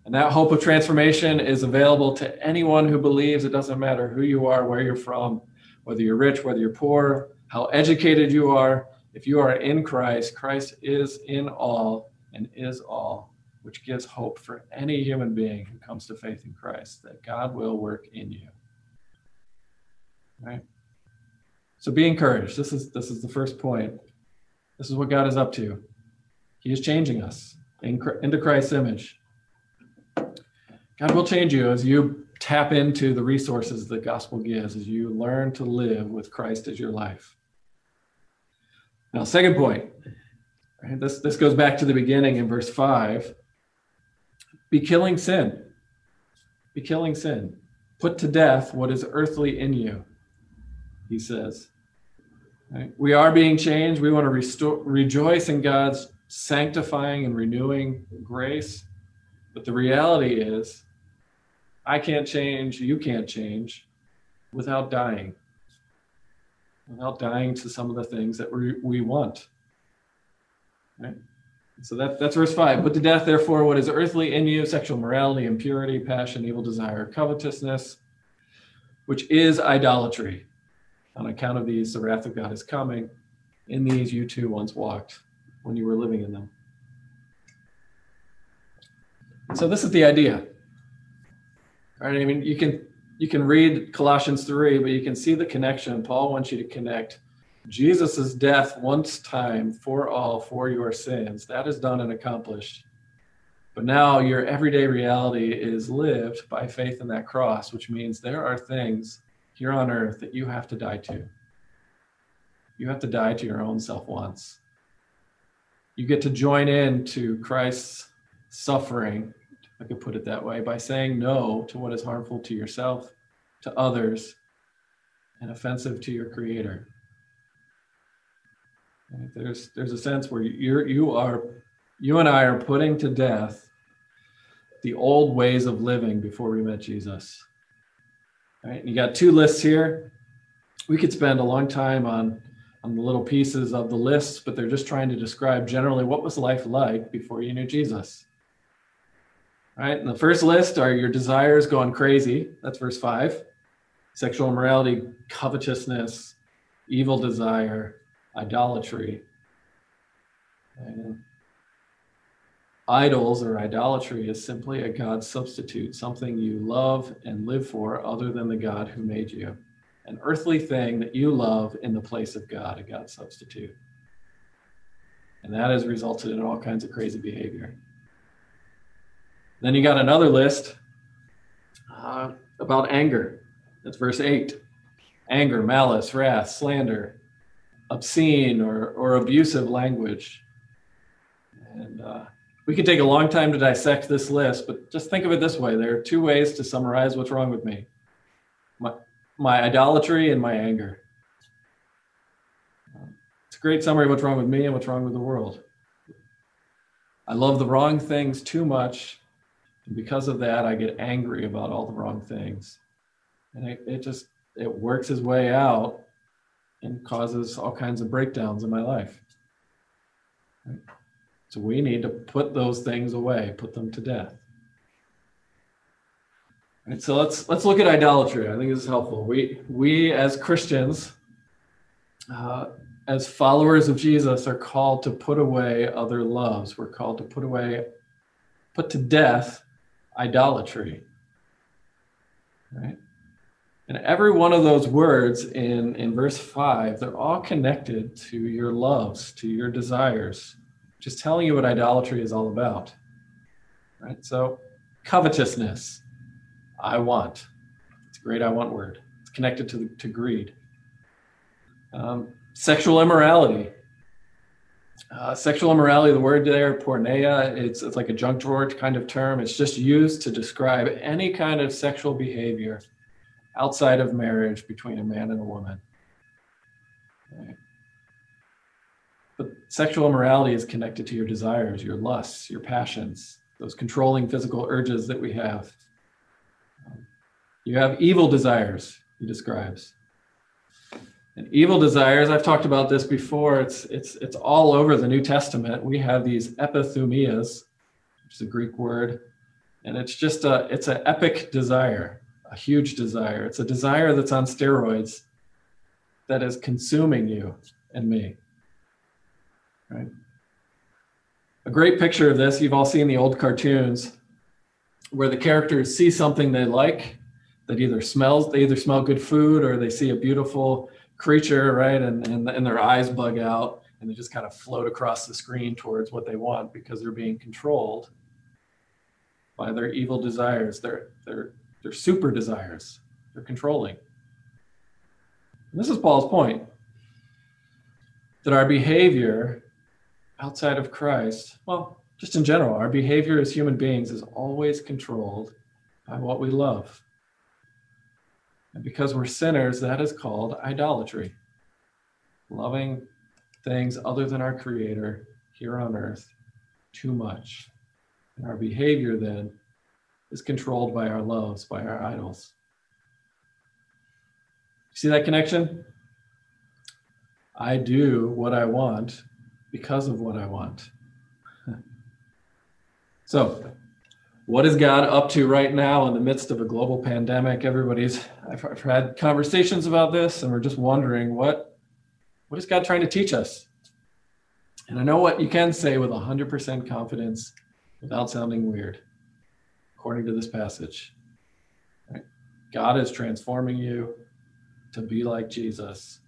And that hope of transformation is available to anyone who believes it doesn't matter who you are, where you're from, whether you're rich, whether you're poor, how educated you are. If you are in Christ, Christ is in all and is all, which gives hope for any human being who comes to faith in Christ that God will work in you. Right? So be encouraged. This is this is the first point. This is what God is up to. He is changing us into Christ's image. God will change you as you tap into the resources the gospel gives, as you learn to live with Christ as your life. Now, second point. Right, this, this goes back to the beginning in verse 5. Be killing sin. Be killing sin. Put to death what is earthly in you, he says. Right? We are being changed. We want to restore, rejoice in God's sanctifying and renewing grace. But the reality is, I can't change, you can't change without dying, without dying to some of the things that we, we want. Right? So that, that's verse 5. Put to death, therefore, what is earthly in you sexual morality, impurity, passion, evil desire, covetousness, which is idolatry. On account of these, the wrath of God is coming. In these, you too once walked when you were living in them. So, this is the idea. Right? I mean, you can you can read Colossians 3, but you can see the connection. Paul wants you to connect Jesus' death once time for all for your sins. That is done and accomplished. But now your everyday reality is lived by faith in that cross, which means there are things here on earth that you have to die to. You have to die to your own self wants. You get to join in to Christ's suffering, I could put it that way, by saying no to what is harmful to yourself, to others, and offensive to your Creator. There's there's a sense where you're you are you and I are putting to death the old ways of living before we met Jesus. Right? And you got two lists here. We could spend a long time on on the little pieces of the lists, but they're just trying to describe generally what was life like before you knew Jesus. Right? And the first list are your desires going crazy. That's verse five. Sexual immorality, covetousness, evil desire, idolatry. And idols or idolatry is simply a God substitute, something you love and live for other than the God who made you. An earthly thing that you love in the place of God, a God substitute. And that has resulted in all kinds of crazy behavior. Then you got another list uh, about anger. That's verse 8 anger, malice, wrath, slander, obscene or, or abusive language. And uh, we could take a long time to dissect this list, but just think of it this way there are two ways to summarize what's wrong with me my, my idolatry and my anger. It's a great summary of what's wrong with me and what's wrong with the world. I love the wrong things too much. And because of that, I get angry about all the wrong things. And it, it just, it works its way out and causes all kinds of breakdowns in my life. So we need to put those things away, put them to death. And so let's let's look at idolatry. I think this is helpful. We we as Christians, uh, as followers of Jesus, are called to put away other loves. We're called to put away, put to death, idolatry. Right. And every one of those words in, in verse 5, they're all connected to your loves, to your desires, just telling you what idolatry is all about. Right? So, covetousness, I want. It's a great I want word. It's connected to, to greed. Um, sexual immorality. Uh, sexual immorality, the word there, porneia, it's, it's like a junk drawer kind of term. It's just used to describe any kind of sexual behavior outside of marriage between a man and a woman. Right. But sexual immorality is connected to your desires, your lusts, your passions, those controlling physical urges that we have. You have evil desires, he describes. And evil desires, I've talked about this before, it's, it's, it's all over the New Testament. We have these epithumias, which is a Greek word, and it's just a, it's an epic desire a huge desire. It's a desire that's on steroids that is consuming you and me. Right? A great picture of this, you've all seen the old cartoons where the characters see something they like that either smells, they either smell good food or they see a beautiful creature, right? And, and, and their eyes bug out and they just kind of float across the screen towards what they want because they're being controlled by their evil desires. They're, they're they're super desires. They're controlling. And this is Paul's point that our behavior outside of Christ, well, just in general, our behavior as human beings is always controlled by what we love. And because we're sinners, that is called idolatry. Loving things other than our Creator here on earth too much. And our behavior then is controlled by our loves, by our idols. See that connection? I do what I want because of what I want. *laughs* so, what is God up to right now in the midst of a global pandemic? Everybody's, I've, I've had conversations about this, and we're just wondering what, what is God trying to teach us? And I know what you can say with 100% confidence without sounding weird according to this passage. God is transforming you to be like Jesus.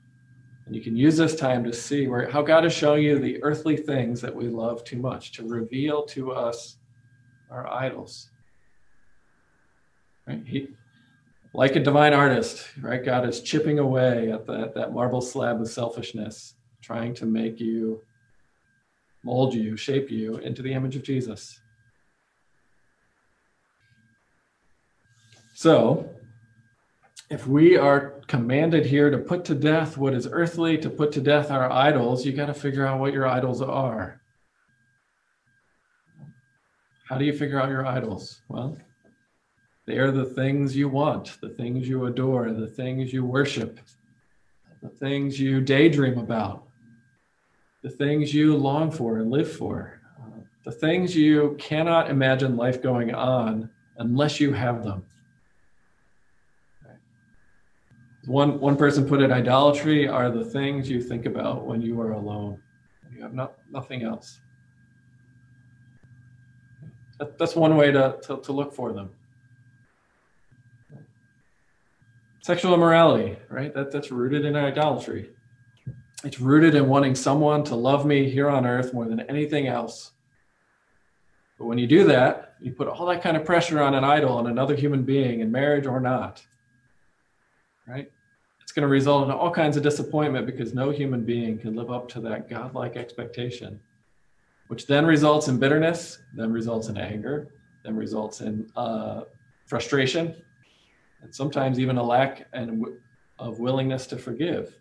And you can use this time to see where how God is showing you the earthly things that we love too much, to reveal to us our idols. Right? He, like a divine artist, right? God is chipping away at that, that marble slab of selfishness, trying to make you, mold you, shape you into the image of Jesus. So, if we are commanded here to put to death what is earthly, to put to death our idols, you got to figure out what your idols are. How do you figure out your idols? Well, they are the things you want, the things you adore, the things you worship, the things you daydream about, the things you long for and live for, the things you cannot imagine life going on unless you have them. One, one person put it idolatry are the things you think about when you are alone. You have not, nothing else. That, that's one way to, to, to look for them. Sexual immorality, right? That, that's rooted in idolatry. It's rooted in wanting someone to love me here on earth more than anything else. But when you do that, you put all that kind of pressure on an idol, on another human being, in marriage or not right? It's going to result in all kinds of disappointment because no human being can live up to that godlike expectation, which then results in bitterness, then results in anger, then results in uh, frustration, and sometimes even a lack and of willingness to forgive.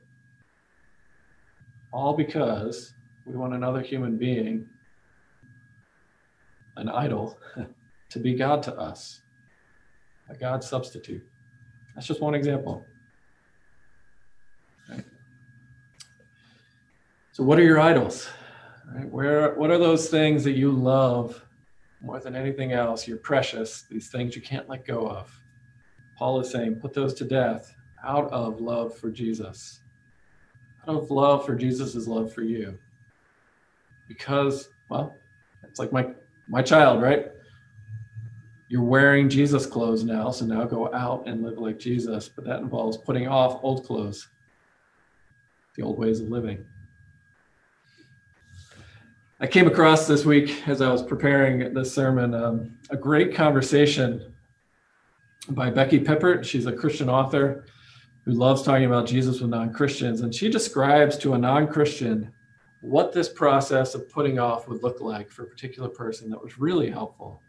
All because we want another human being, an idol, *laughs* to be God to us, a God substitute. That's just one example. So, what are your idols? Right? Where, what are those things that you love more than anything else? You're precious, these things you can't let go of. Paul is saying, put those to death out of love for Jesus, out of love for Jesus' love for you. Because, well, it's like my my child, right? You're wearing Jesus clothes now, so now go out and live like Jesus. But that involves putting off old clothes, the old ways of living. I came across this week as I was preparing this sermon um, a great conversation by Becky Pippert. She's a Christian author who loves talking about Jesus with non Christians. And she describes to a non Christian what this process of putting off would look like for a particular person that was really helpful.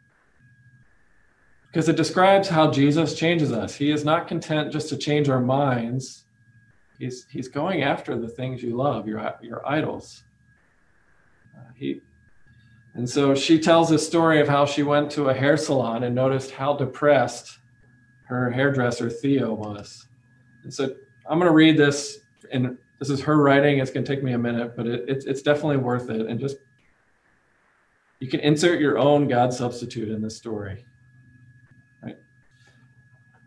Because it describes how Jesus changes us. He is not content just to change our minds, he's, he's going after the things you love, your, your idols. Uh, he, and so she tells a story of how she went to a hair salon and noticed how depressed her hairdresser Theo was. And so I'm going to read this and this is her writing. It's going to take me a minute, but it, it's, it's definitely worth it. And just, you can insert your own God substitute in this story. Right?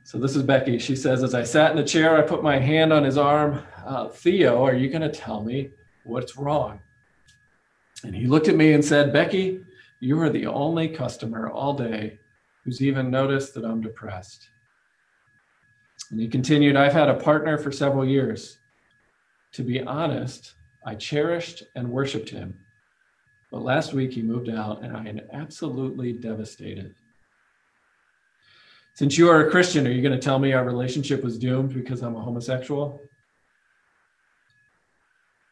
So this is Becky. She says, As I sat in the chair, I put my hand on his arm. Uh, Theo, are you going to tell me what's wrong? And he looked at me and said, Becky, you are the only customer all day who's even noticed that I'm depressed. And he continued, I've had a partner for several years. To be honest, I cherished and worshiped him. But last week he moved out and I am absolutely devastated. Since you are a Christian, are you going to tell me our relationship was doomed because I'm a homosexual?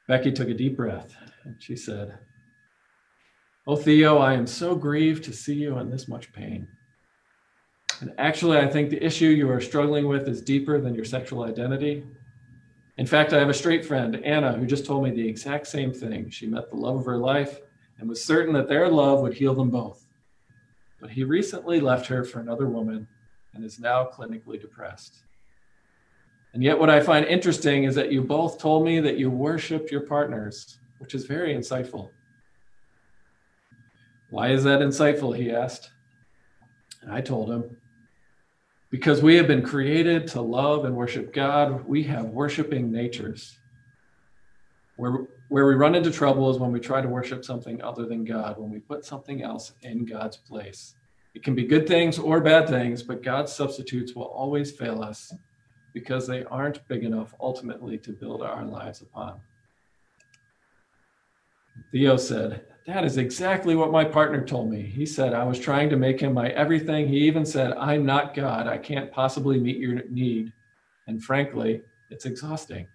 Becky took a deep breath and she said, Oh, Theo, I am so grieved to see you in this much pain. And actually, I think the issue you are struggling with is deeper than your sexual identity. In fact, I have a straight friend, Anna, who just told me the exact same thing. She met the love of her life and was certain that their love would heal them both. But he recently left her for another woman and is now clinically depressed. And yet, what I find interesting is that you both told me that you worship your partners, which is very insightful. Why is that insightful? He asked. And I told him, because we have been created to love and worship God, we have worshiping natures. Where, where we run into trouble is when we try to worship something other than God, when we put something else in God's place. It can be good things or bad things, but God's substitutes will always fail us because they aren't big enough ultimately to build our lives upon. Theo said, that is exactly what my partner told me. He said, I was trying to make him my everything. He even said, I'm not God. I can't possibly meet your need. And frankly, it's exhausting.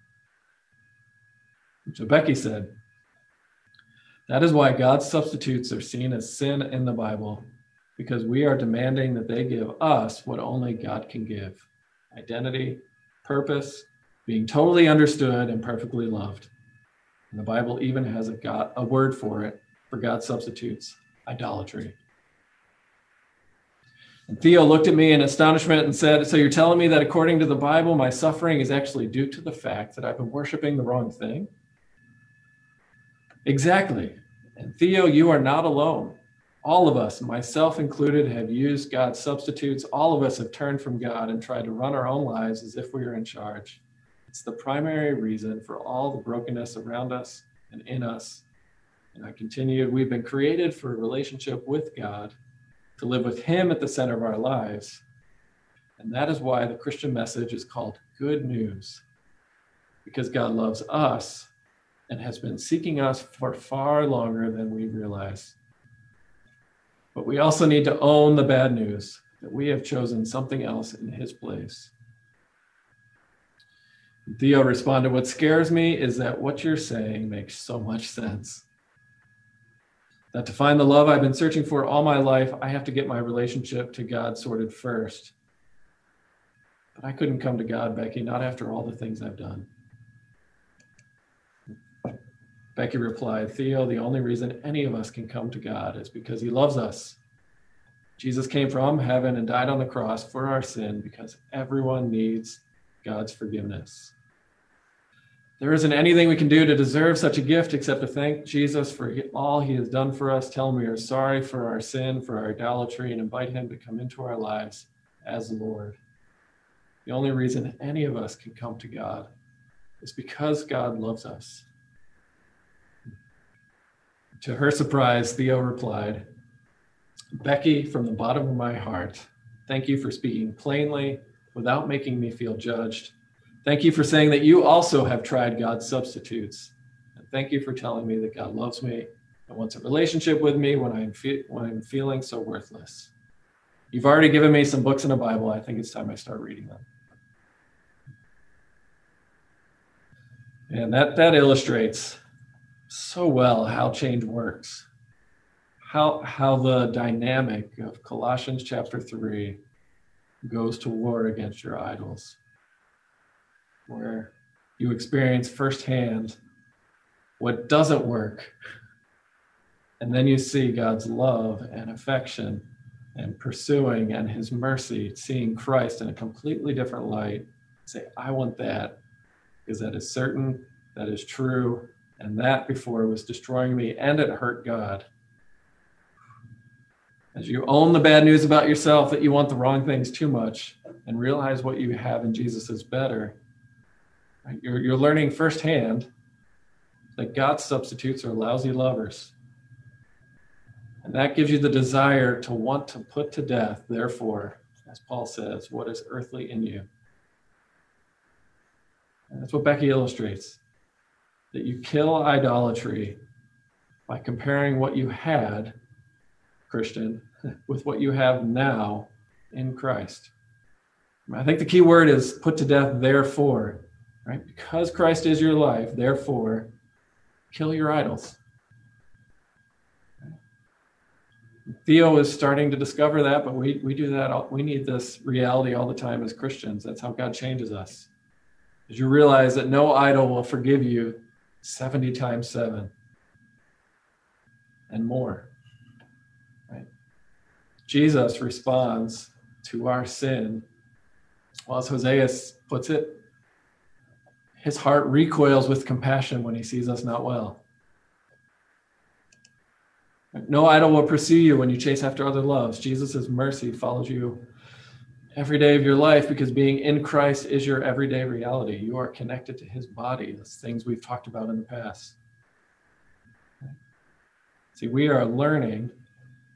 So Becky said, That is why God's substitutes are seen as sin in the Bible, because we are demanding that they give us what only God can give identity, purpose, being totally understood and perfectly loved. And the Bible even has a, God, a word for it for God substitutes idolatry. And Theo looked at me in astonishment and said, So you're telling me that according to the Bible, my suffering is actually due to the fact that I've been worshiping the wrong thing? Exactly. And Theo, you are not alone. All of us, myself included, have used God's substitutes. All of us have turned from God and tried to run our own lives as if we were in charge. It's the primary reason for all the brokenness around us and in us and I continued, we've been created for a relationship with God, to live with Him at the center of our lives. And that is why the Christian message is called good news, because God loves us and has been seeking us for far longer than we realize. But we also need to own the bad news that we have chosen something else in His place. Theo responded, What scares me is that what you're saying makes so much sense that to find the love I've been searching for all my life, I have to get my relationship to God sorted first. But I couldn't come to God, Becky, not after all the things I've done. Becky replied, Theo, the only reason any of us can come to God is because he loves us. Jesus came from heaven and died on the cross for our sin because everyone needs God's forgiveness. There isn't anything we can do to deserve such a gift except to thank Jesus for all he has done for us, tell him we are sorry for our sin, for our idolatry, and invite him to come into our lives as Lord. The only reason any of us can come to God is because God loves us. To her surprise, Theo replied, Becky, from the bottom of my heart, thank you for speaking plainly without making me feel judged. Thank you for saying that you also have tried God's substitutes. And thank you for telling me that God loves me and wants a relationship with me when I'm, fe- when I'm feeling so worthless. You've already given me some books and a Bible. I think it's time I start reading them. And that, that illustrates so well how change works. How, how the dynamic of Colossians chapter 3 goes to war against your idols, where you experience firsthand what doesn't work. And then you see God's love and affection and pursuing and his mercy, seeing Christ in a completely different light. Say, I want that because that is certain, that is true, and that before was destroying me and it hurt God. As you own the bad news about yourself that you want the wrong things too much and realize what you have in Jesus is better? You're, you're learning firsthand that God's substitutes are lousy lovers. And that gives you the desire to want to put to death, therefore, as Paul says, what is earthly in you. And that's what Becky illustrates that you kill idolatry by comparing what you had, Christian, *laughs* with what you have now in Christ. I think the key word is put to death, therefore, right? Because Christ is your life, therefore, kill your idols. Theo is starting to discover that, but we, we do that. All, we need this reality all the time as Christians. That's how God changes us. As you realize that no idol will forgive you 70 times seven and more. Right? Jesus responds to our sin. Well, as Hosea puts it, his heart recoils with compassion when he sees us not well. No idol will pursue you when you chase after other loves. Jesus' mercy follows you every day of your life because being in Christ is your everyday reality. You are connected to his body, those things we've talked about in the past. See, we are learning,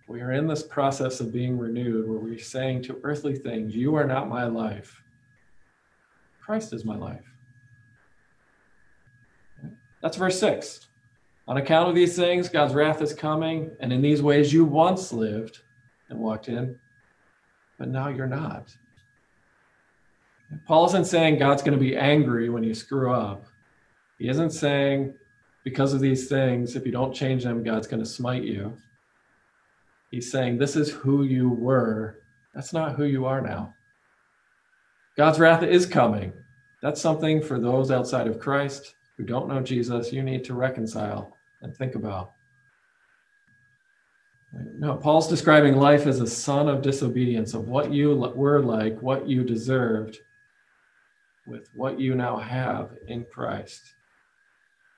we are in this process of being renewed where we're saying to earthly things, You are not my life. Christ is my life. That's verse 6. On account of these things, God's wrath is coming, and in these ways you once lived and walked in, but now you're not. Paul isn't saying God's going to be angry when you screw up. He isn't saying because of these things, if you don't change them, God's going to smite you. He's saying this is who you were. That's not who you are now. God's wrath is coming. That's something for those outside of Christ who don't know Jesus, you need to reconcile and think about. No, Paul's describing life as a son of disobedience, of what you were like, what you deserved, with what you now have in Christ.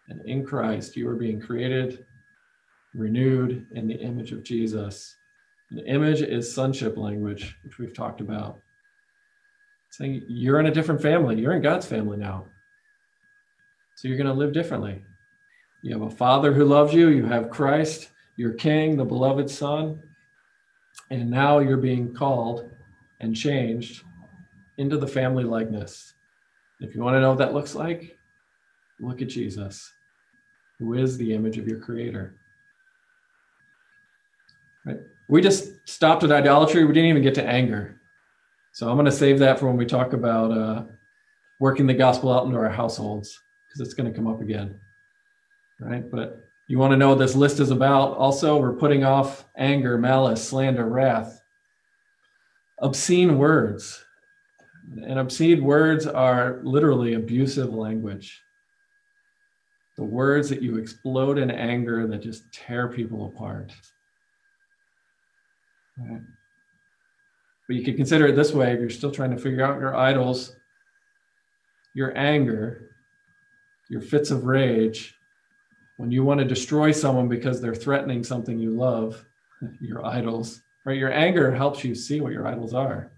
And in Christ, you are being created, renewed in the image of Jesus. The image is sonship language, which we've talked about. Saying you're in a different family, you're in God's family now. So you're going to live differently. You have a father who loves you, you have Christ, your king, the beloved son, and now you're being called and changed into the family likeness. If you want to know what that looks like, look at Jesus, who is the image of your creator. Right? We just stopped at idolatry. We didn't even get to anger. So I'm going to save that for when we talk about uh, working the gospel out into our households because it's going to come up again. Right? But you want to know what this list is about? Also, we're putting off anger, malice, slander, wrath, obscene words. And obscene words are literally abusive language. The words that you explode in anger that just tear people apart. Right? But you could consider it this way if you're still trying to figure out your idols, your anger your fits of rage, when you want to destroy someone because they're threatening something you love, *laughs* your idols, right? Your anger helps you see what your idols are.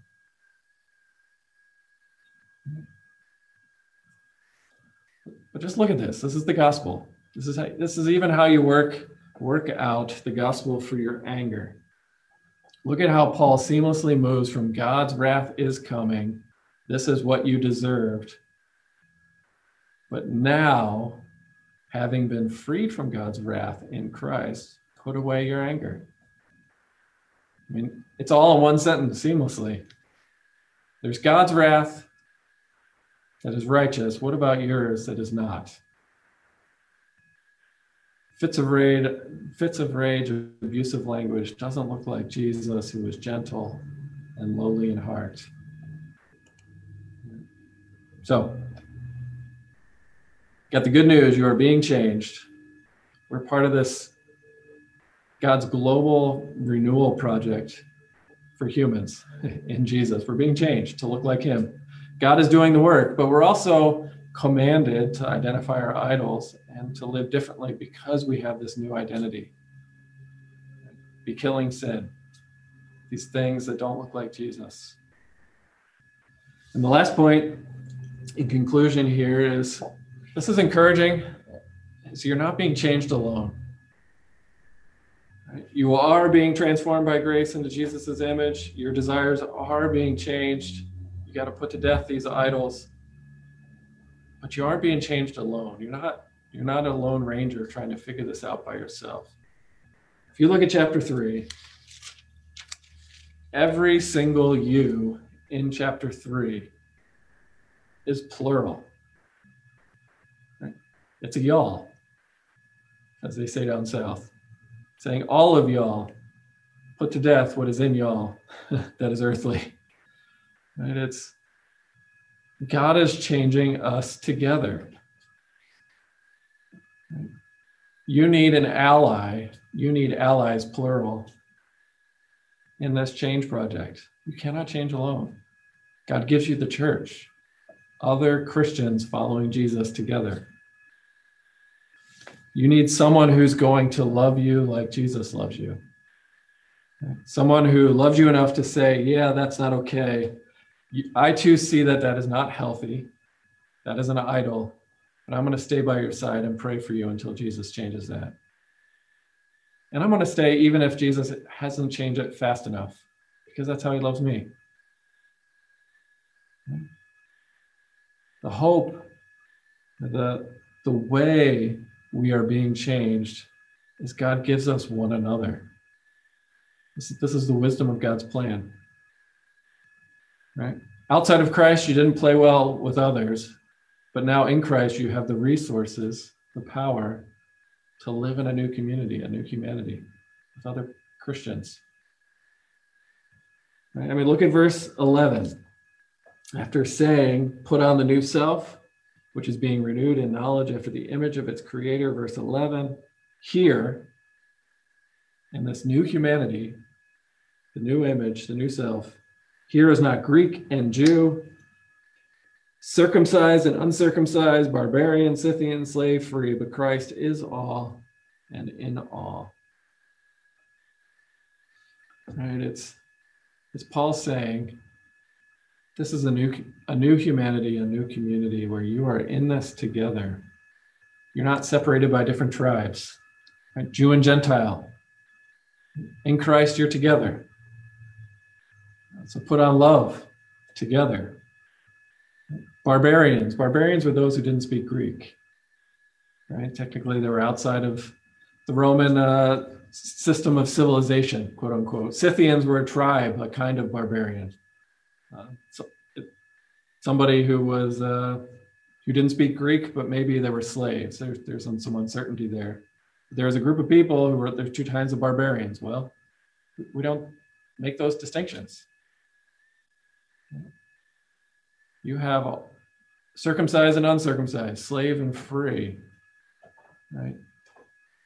But just look at this. This is the gospel. This is how, this is even how you work work out the gospel for your anger. Look at how Paul seamlessly moves from God's wrath is coming. This is what you deserved. But now, having been freed from God's wrath in Christ, put away your anger. I mean, it's all in one sentence seamlessly. There's God's wrath that is righteous. What about yours that is not? fits of rage, fits of rage, abusive language doesn't look like Jesus, who was gentle and lowly in heart. So, got the good news: you are being changed. We're part of this God's global renewal project for humans *laughs* in Jesus. We're being changed to look like Him. God is doing the work, but we're also commanded to identify our idols and to live differently because we have this new identity. Be killing sin, these things that don't look like Jesus. And the last point in conclusion here is this is encouraging. Is you're not being changed alone. You are being transformed by grace into Jesus' image. Your desires are being changed. You got to put to death these idols. But you aren't being changed alone. You're not you're not a lone ranger trying to figure this out by yourself. If you look at chapter three, every single you in chapter three is plural. It's a y'all, as they say down south, saying all of y'all put to death what is in y'all *laughs* that is earthly. Right? It's God is changing us together. You need an ally. You need allies, plural, in this change project. You cannot change alone. God gives you the church, other Christians following Jesus together. You need someone who's going to love you like Jesus loves you. Someone who loves you enough to say, Yeah, that's not okay. I too see that that is not healthy. That is an idol. But I'm going to stay by your side and pray for you until Jesus changes that. And I'm going to stay even if Jesus hasn't changed it fast enough, because that's how he loves me. The hope, the, the way we are being changed is God gives us one another. This, this is the wisdom of God's plan. Right? Outside of Christ, you didn't play well with others. But now in Christ, you have the resources, the power to live in a new community, a new humanity with other Christians. Right? I mean, look at verse 11. After saying, put on the new self, which is being renewed in knowledge after the image of its creator, verse 11, here, in this new humanity, the new image, the new self, here is not Greek and Jew, circumcised and uncircumcised, barbarian, Scythian, slave free, but Christ is all and in all. Right? It's it's Paul saying this is a new a new humanity, a new community where you are in this together. You're not separated by different tribes, right? Jew and Gentile. In Christ, you're together. So put on love together. Barbarians. Barbarians were those who didn't speak Greek. Right? Technically, they were outside of the Roman uh, system of civilization, quote unquote. Scythians were a tribe, a kind of barbarian. So somebody who was uh, who didn't speak Greek, but maybe they were slaves. There's there's some, some uncertainty there. There's a group of people who were there's two kinds of barbarians. Well, we don't make those distinctions. You have circumcised and uncircumcised, slave and free. Right?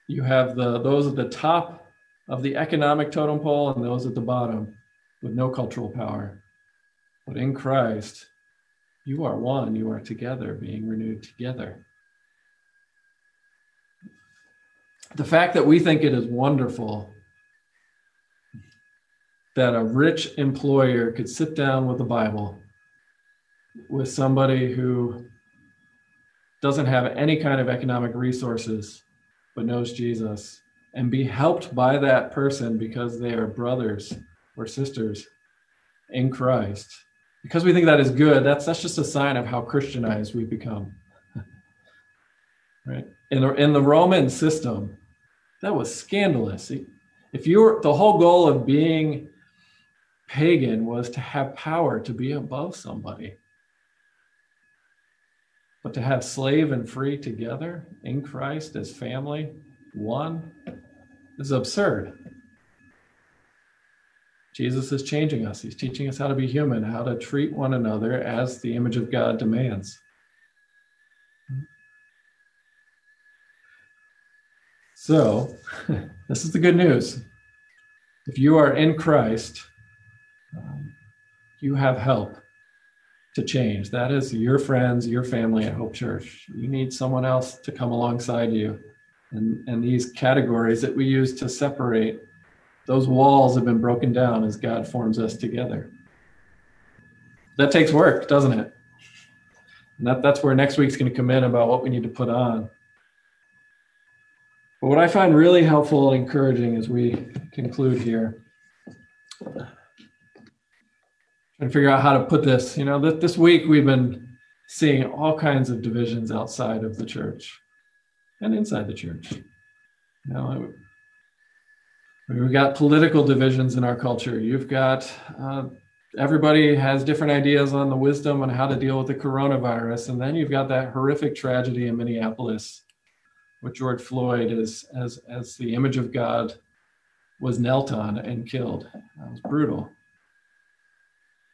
You have the those at the top of the economic totem pole and those at the bottom with no cultural power. But in Christ, you are one, you are together, being renewed together. the fact that we think it is wonderful that a rich employer could sit down with the Bible with somebody who doesn't have any kind of economic resources but knows Jesus and be helped by that person because they are brothers or sisters in Christ. Because we think that is good, that's that's just a sign of how Christianized we've become. right? In the, in the Roman system, that was scandalous. If you were the whole goal of being pagan was to have power to be above somebody. But to have slave and free together in Christ as family, one, is absurd. Jesus is changing us. He's teaching us how to be human, how to treat one another as the image of God demands. So, *laughs* this is the good news. If you are in Christ, um, you have help to change. That is your friends, your family at Hope Church. You need someone else to come alongside you. And, and these categories that we use to separate, those walls have been broken down as God forms us together. That takes work, doesn't it? And that, that's where next week's going to come in about what we need to put on. But what I find really helpful and encouraging as we conclude here to figure out how to put this. You know, this, this week we've been seeing all kinds of divisions outside of the church and inside the church. You know, we've got political divisions in our culture. You've got uh, everybody has different ideas on the wisdom on how to deal with the coronavirus, and then you've got that horrific tragedy in Minneapolis with George Floyd as as as the image of God was knelt on and killed. That was brutal.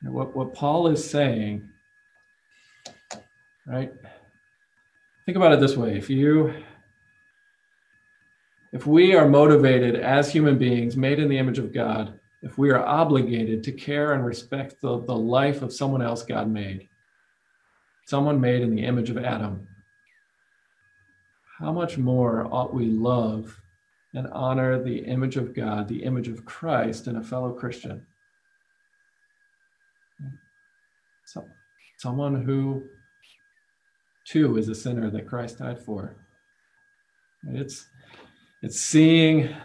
What, what Paul is saying, right? Think about it this way. If you if we are motivated as human beings made in the image of God, if we are obligated to care and respect the, the life of someone else God made, someone made in the image of Adam, how much more ought we love and honor the image of God, the image of Christ in a fellow Christian? So, someone who too is a sinner that Christ died for. It's it's seeing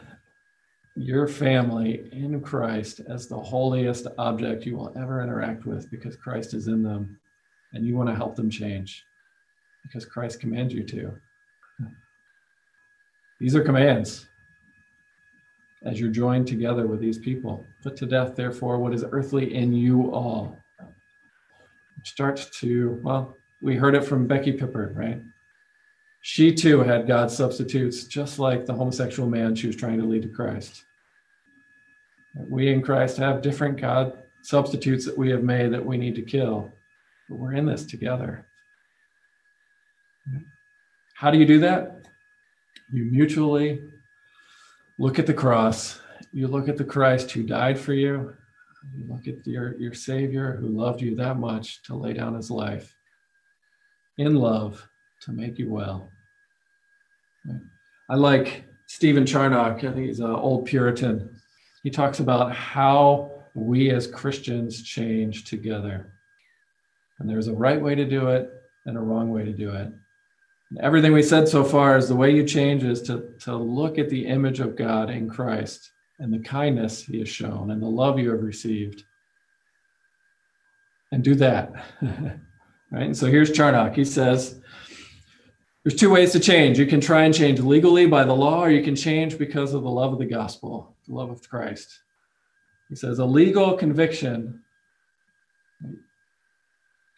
your family in Christ as the holiest object you will ever interact with because Christ is in them and you want to help them change because Christ commands you to. These are commands as you're joined together with these people. Put to death, therefore, what is earthly in you all starts to, well, we heard it from Becky Pippert, right? She too had God's substitutes, just like the homosexual man she was trying to lead to Christ. We in Christ have different God substitutes that we have made that we need to kill, but we're in this together. How do you do that? You mutually look at the cross, you look at the Christ who died for you, you look at your, your Savior who loved you that much to lay down his life in love to make you well. I like Stephen Charnock, I think he's an old Puritan. He talks about how we as Christians change together. And there's a right way to do it and a wrong way to do it. And everything we said so far is the way you change is to, to look at the image of God in Christ and the kindness he has shown and the love you have received. And do that. *laughs* right? And so here's Charnock. He says, there's two ways to change. You can try and change legally by the law, or you can change because of the love of the gospel, the love of Christ. He says a legal conviction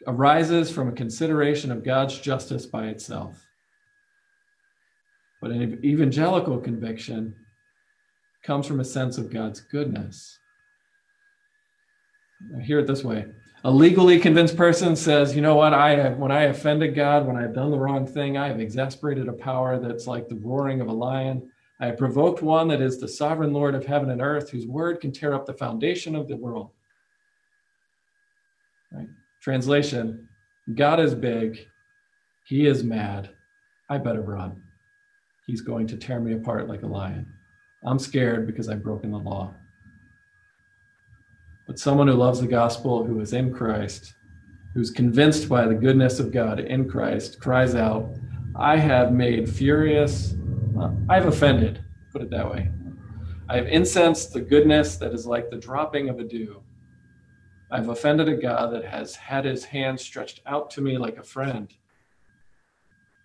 arises from a consideration of God's justice by itself. But an evangelical conviction comes from a sense of God's goodness. I hear it this way. A legally convinced person says, you know what, I have when I offended God, when I've done the wrong thing, I have exasperated a power that's like the roaring of a lion. I have provoked one that is the sovereign Lord of heaven and earth, whose word can tear up the foundation of the world. Right? Translation God is big, he is mad. I better run. he's going to tear me apart like a lion. I'm scared because I've broken the law. But someone who loves the gospel, who is in Christ, who's convinced by the goodness of God in Christ, cries out, I have made furious, uh, I've offended, put it that way. I have incensed the goodness that is like the dropping of a dew. I've offended a God that has had his hand stretched out to me like a friend.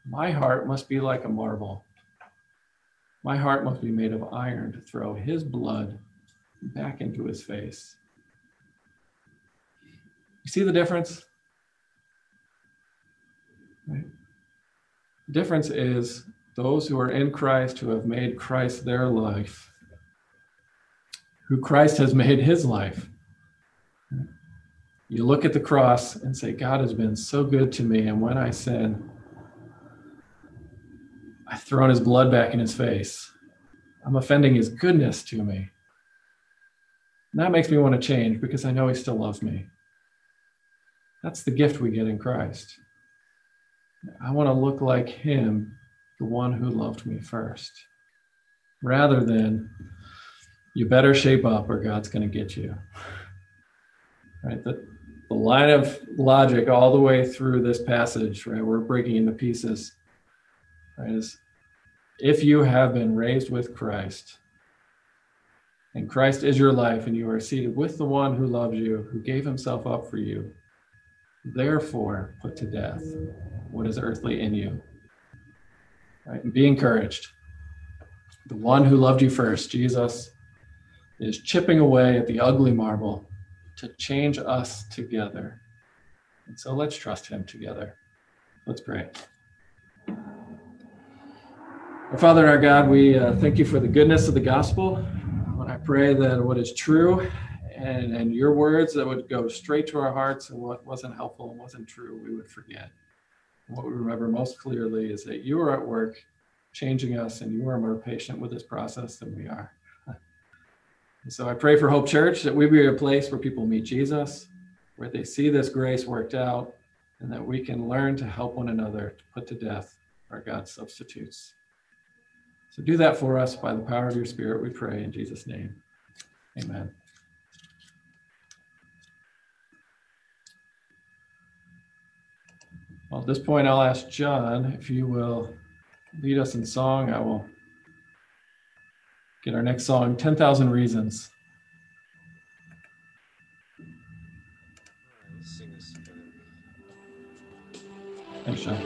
My heart must be like a marble. My heart must be made of iron to throw his blood back into his face. You see the difference? Right? The difference is those who are in Christ, who have made Christ their life, who Christ has made his life. You look at the cross and say, God has been so good to me. And when I sin, I've thrown his blood back in his face. I'm offending his goodness to me. And that makes me want to change because I know he still loves me. That's the gift we get in Christ. I want to look like him, the one who loved me first, rather than you better shape up or God's going to get you. Right? The, the line of logic all the way through this passage, right? We're breaking into pieces, right? Is if you have been raised with Christ, and Christ is your life, and you are seated with the one who loves you, who gave himself up for you, therefore put to death what is earthly in you. Right? And be encouraged. The one who loved you first, Jesus, is chipping away at the ugly marble to change us together. And so let's trust him together. Let's pray. Our Father and our God, we uh, thank you for the goodness of the gospel. When I pray that what is true and, and your words that would go straight to our hearts and what wasn't helpful and wasn't true, we would forget. What we remember most clearly is that you are at work changing us and you are more patient with this process than we are. *laughs* And so I pray for Hope Church that we be a place where people meet Jesus, where they see this grace worked out, and that we can learn to help one another to put to death our God substitutes. So do that for us by the power of your Spirit, we pray in Jesus' name. Amen. Well, at this point, I'll ask John if you will lead us in song. I will get our next song 10,000 Reasons. Thanks, John.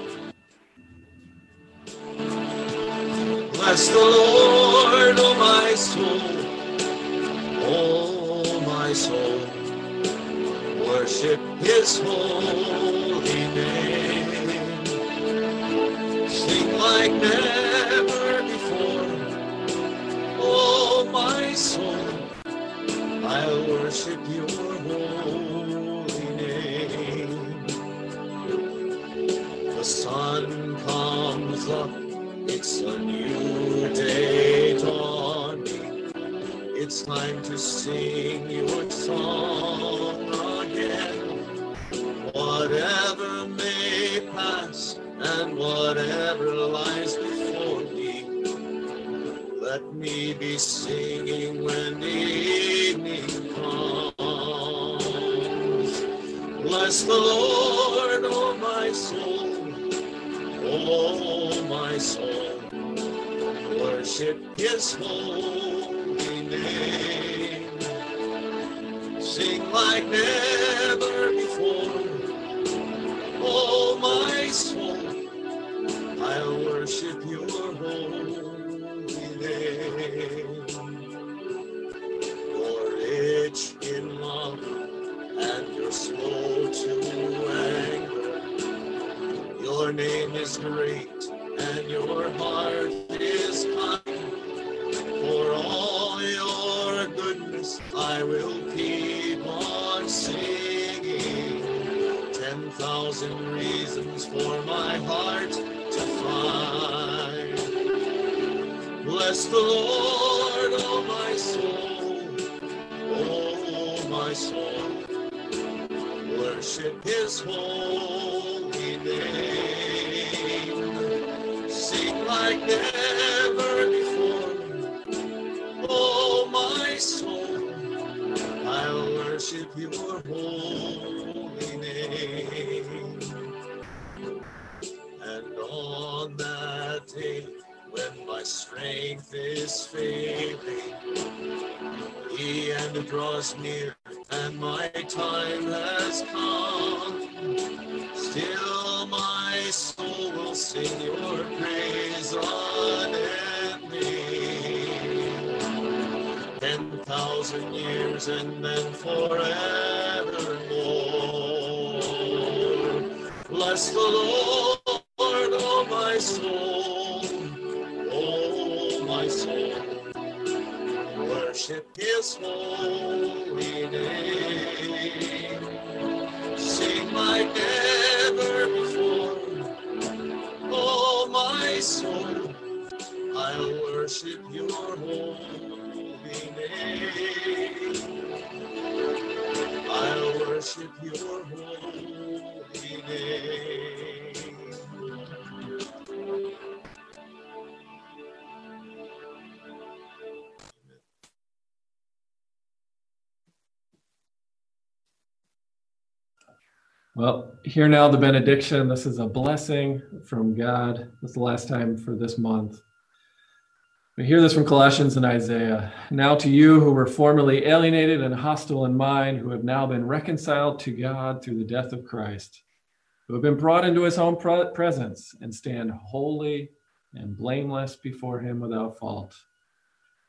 Bless the Lord, oh my soul, oh my soul. Worship his holy name. Like never before, oh my soul. I'll worship your holy name. The sun comes up it's a new day dawning. It's time to sing your song again. Whatever and whatever lies before me, let me be singing when evening comes. Bless the Lord, oh my soul. Oh, my soul, worship his holy name. Sing like never before. Oh, my soul, I'll worship your holy name. You're rich in love and you're slow to anger. Your name is great and your heart is kind. For all your goodness, I will keep on singing. Ten thousand reasons for my heart Bless the Lord, oh my soul, oh my soul. Worship his holy name. Sing like never before. Oh, my soul, I'll worship your draws near and my time has come. Still, my soul will sing your praise unending. Ten thousand years and then forevermore. Bless the Lord, his holy name. Sing like never before. Oh, my soul, I'll worship your holy name. I'll worship your holy name. Well, hear now the benediction. This is a blessing from God. This is the last time for this month. We hear this from Colossians and Isaiah. Now to you who were formerly alienated and hostile in mind, who have now been reconciled to God through the death of Christ, who have been brought into his own presence and stand holy and blameless before him without fault.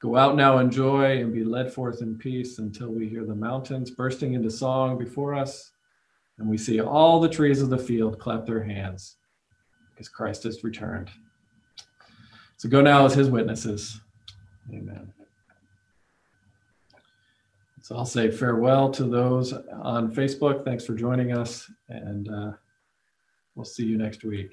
Go out now in joy and be led forth in peace until we hear the mountains bursting into song before us and we see all the trees of the field clap their hands because Christ has returned. So go now as his witnesses. Amen. So I'll say farewell to those on Facebook. Thanks for joining us, and uh, we'll see you next week.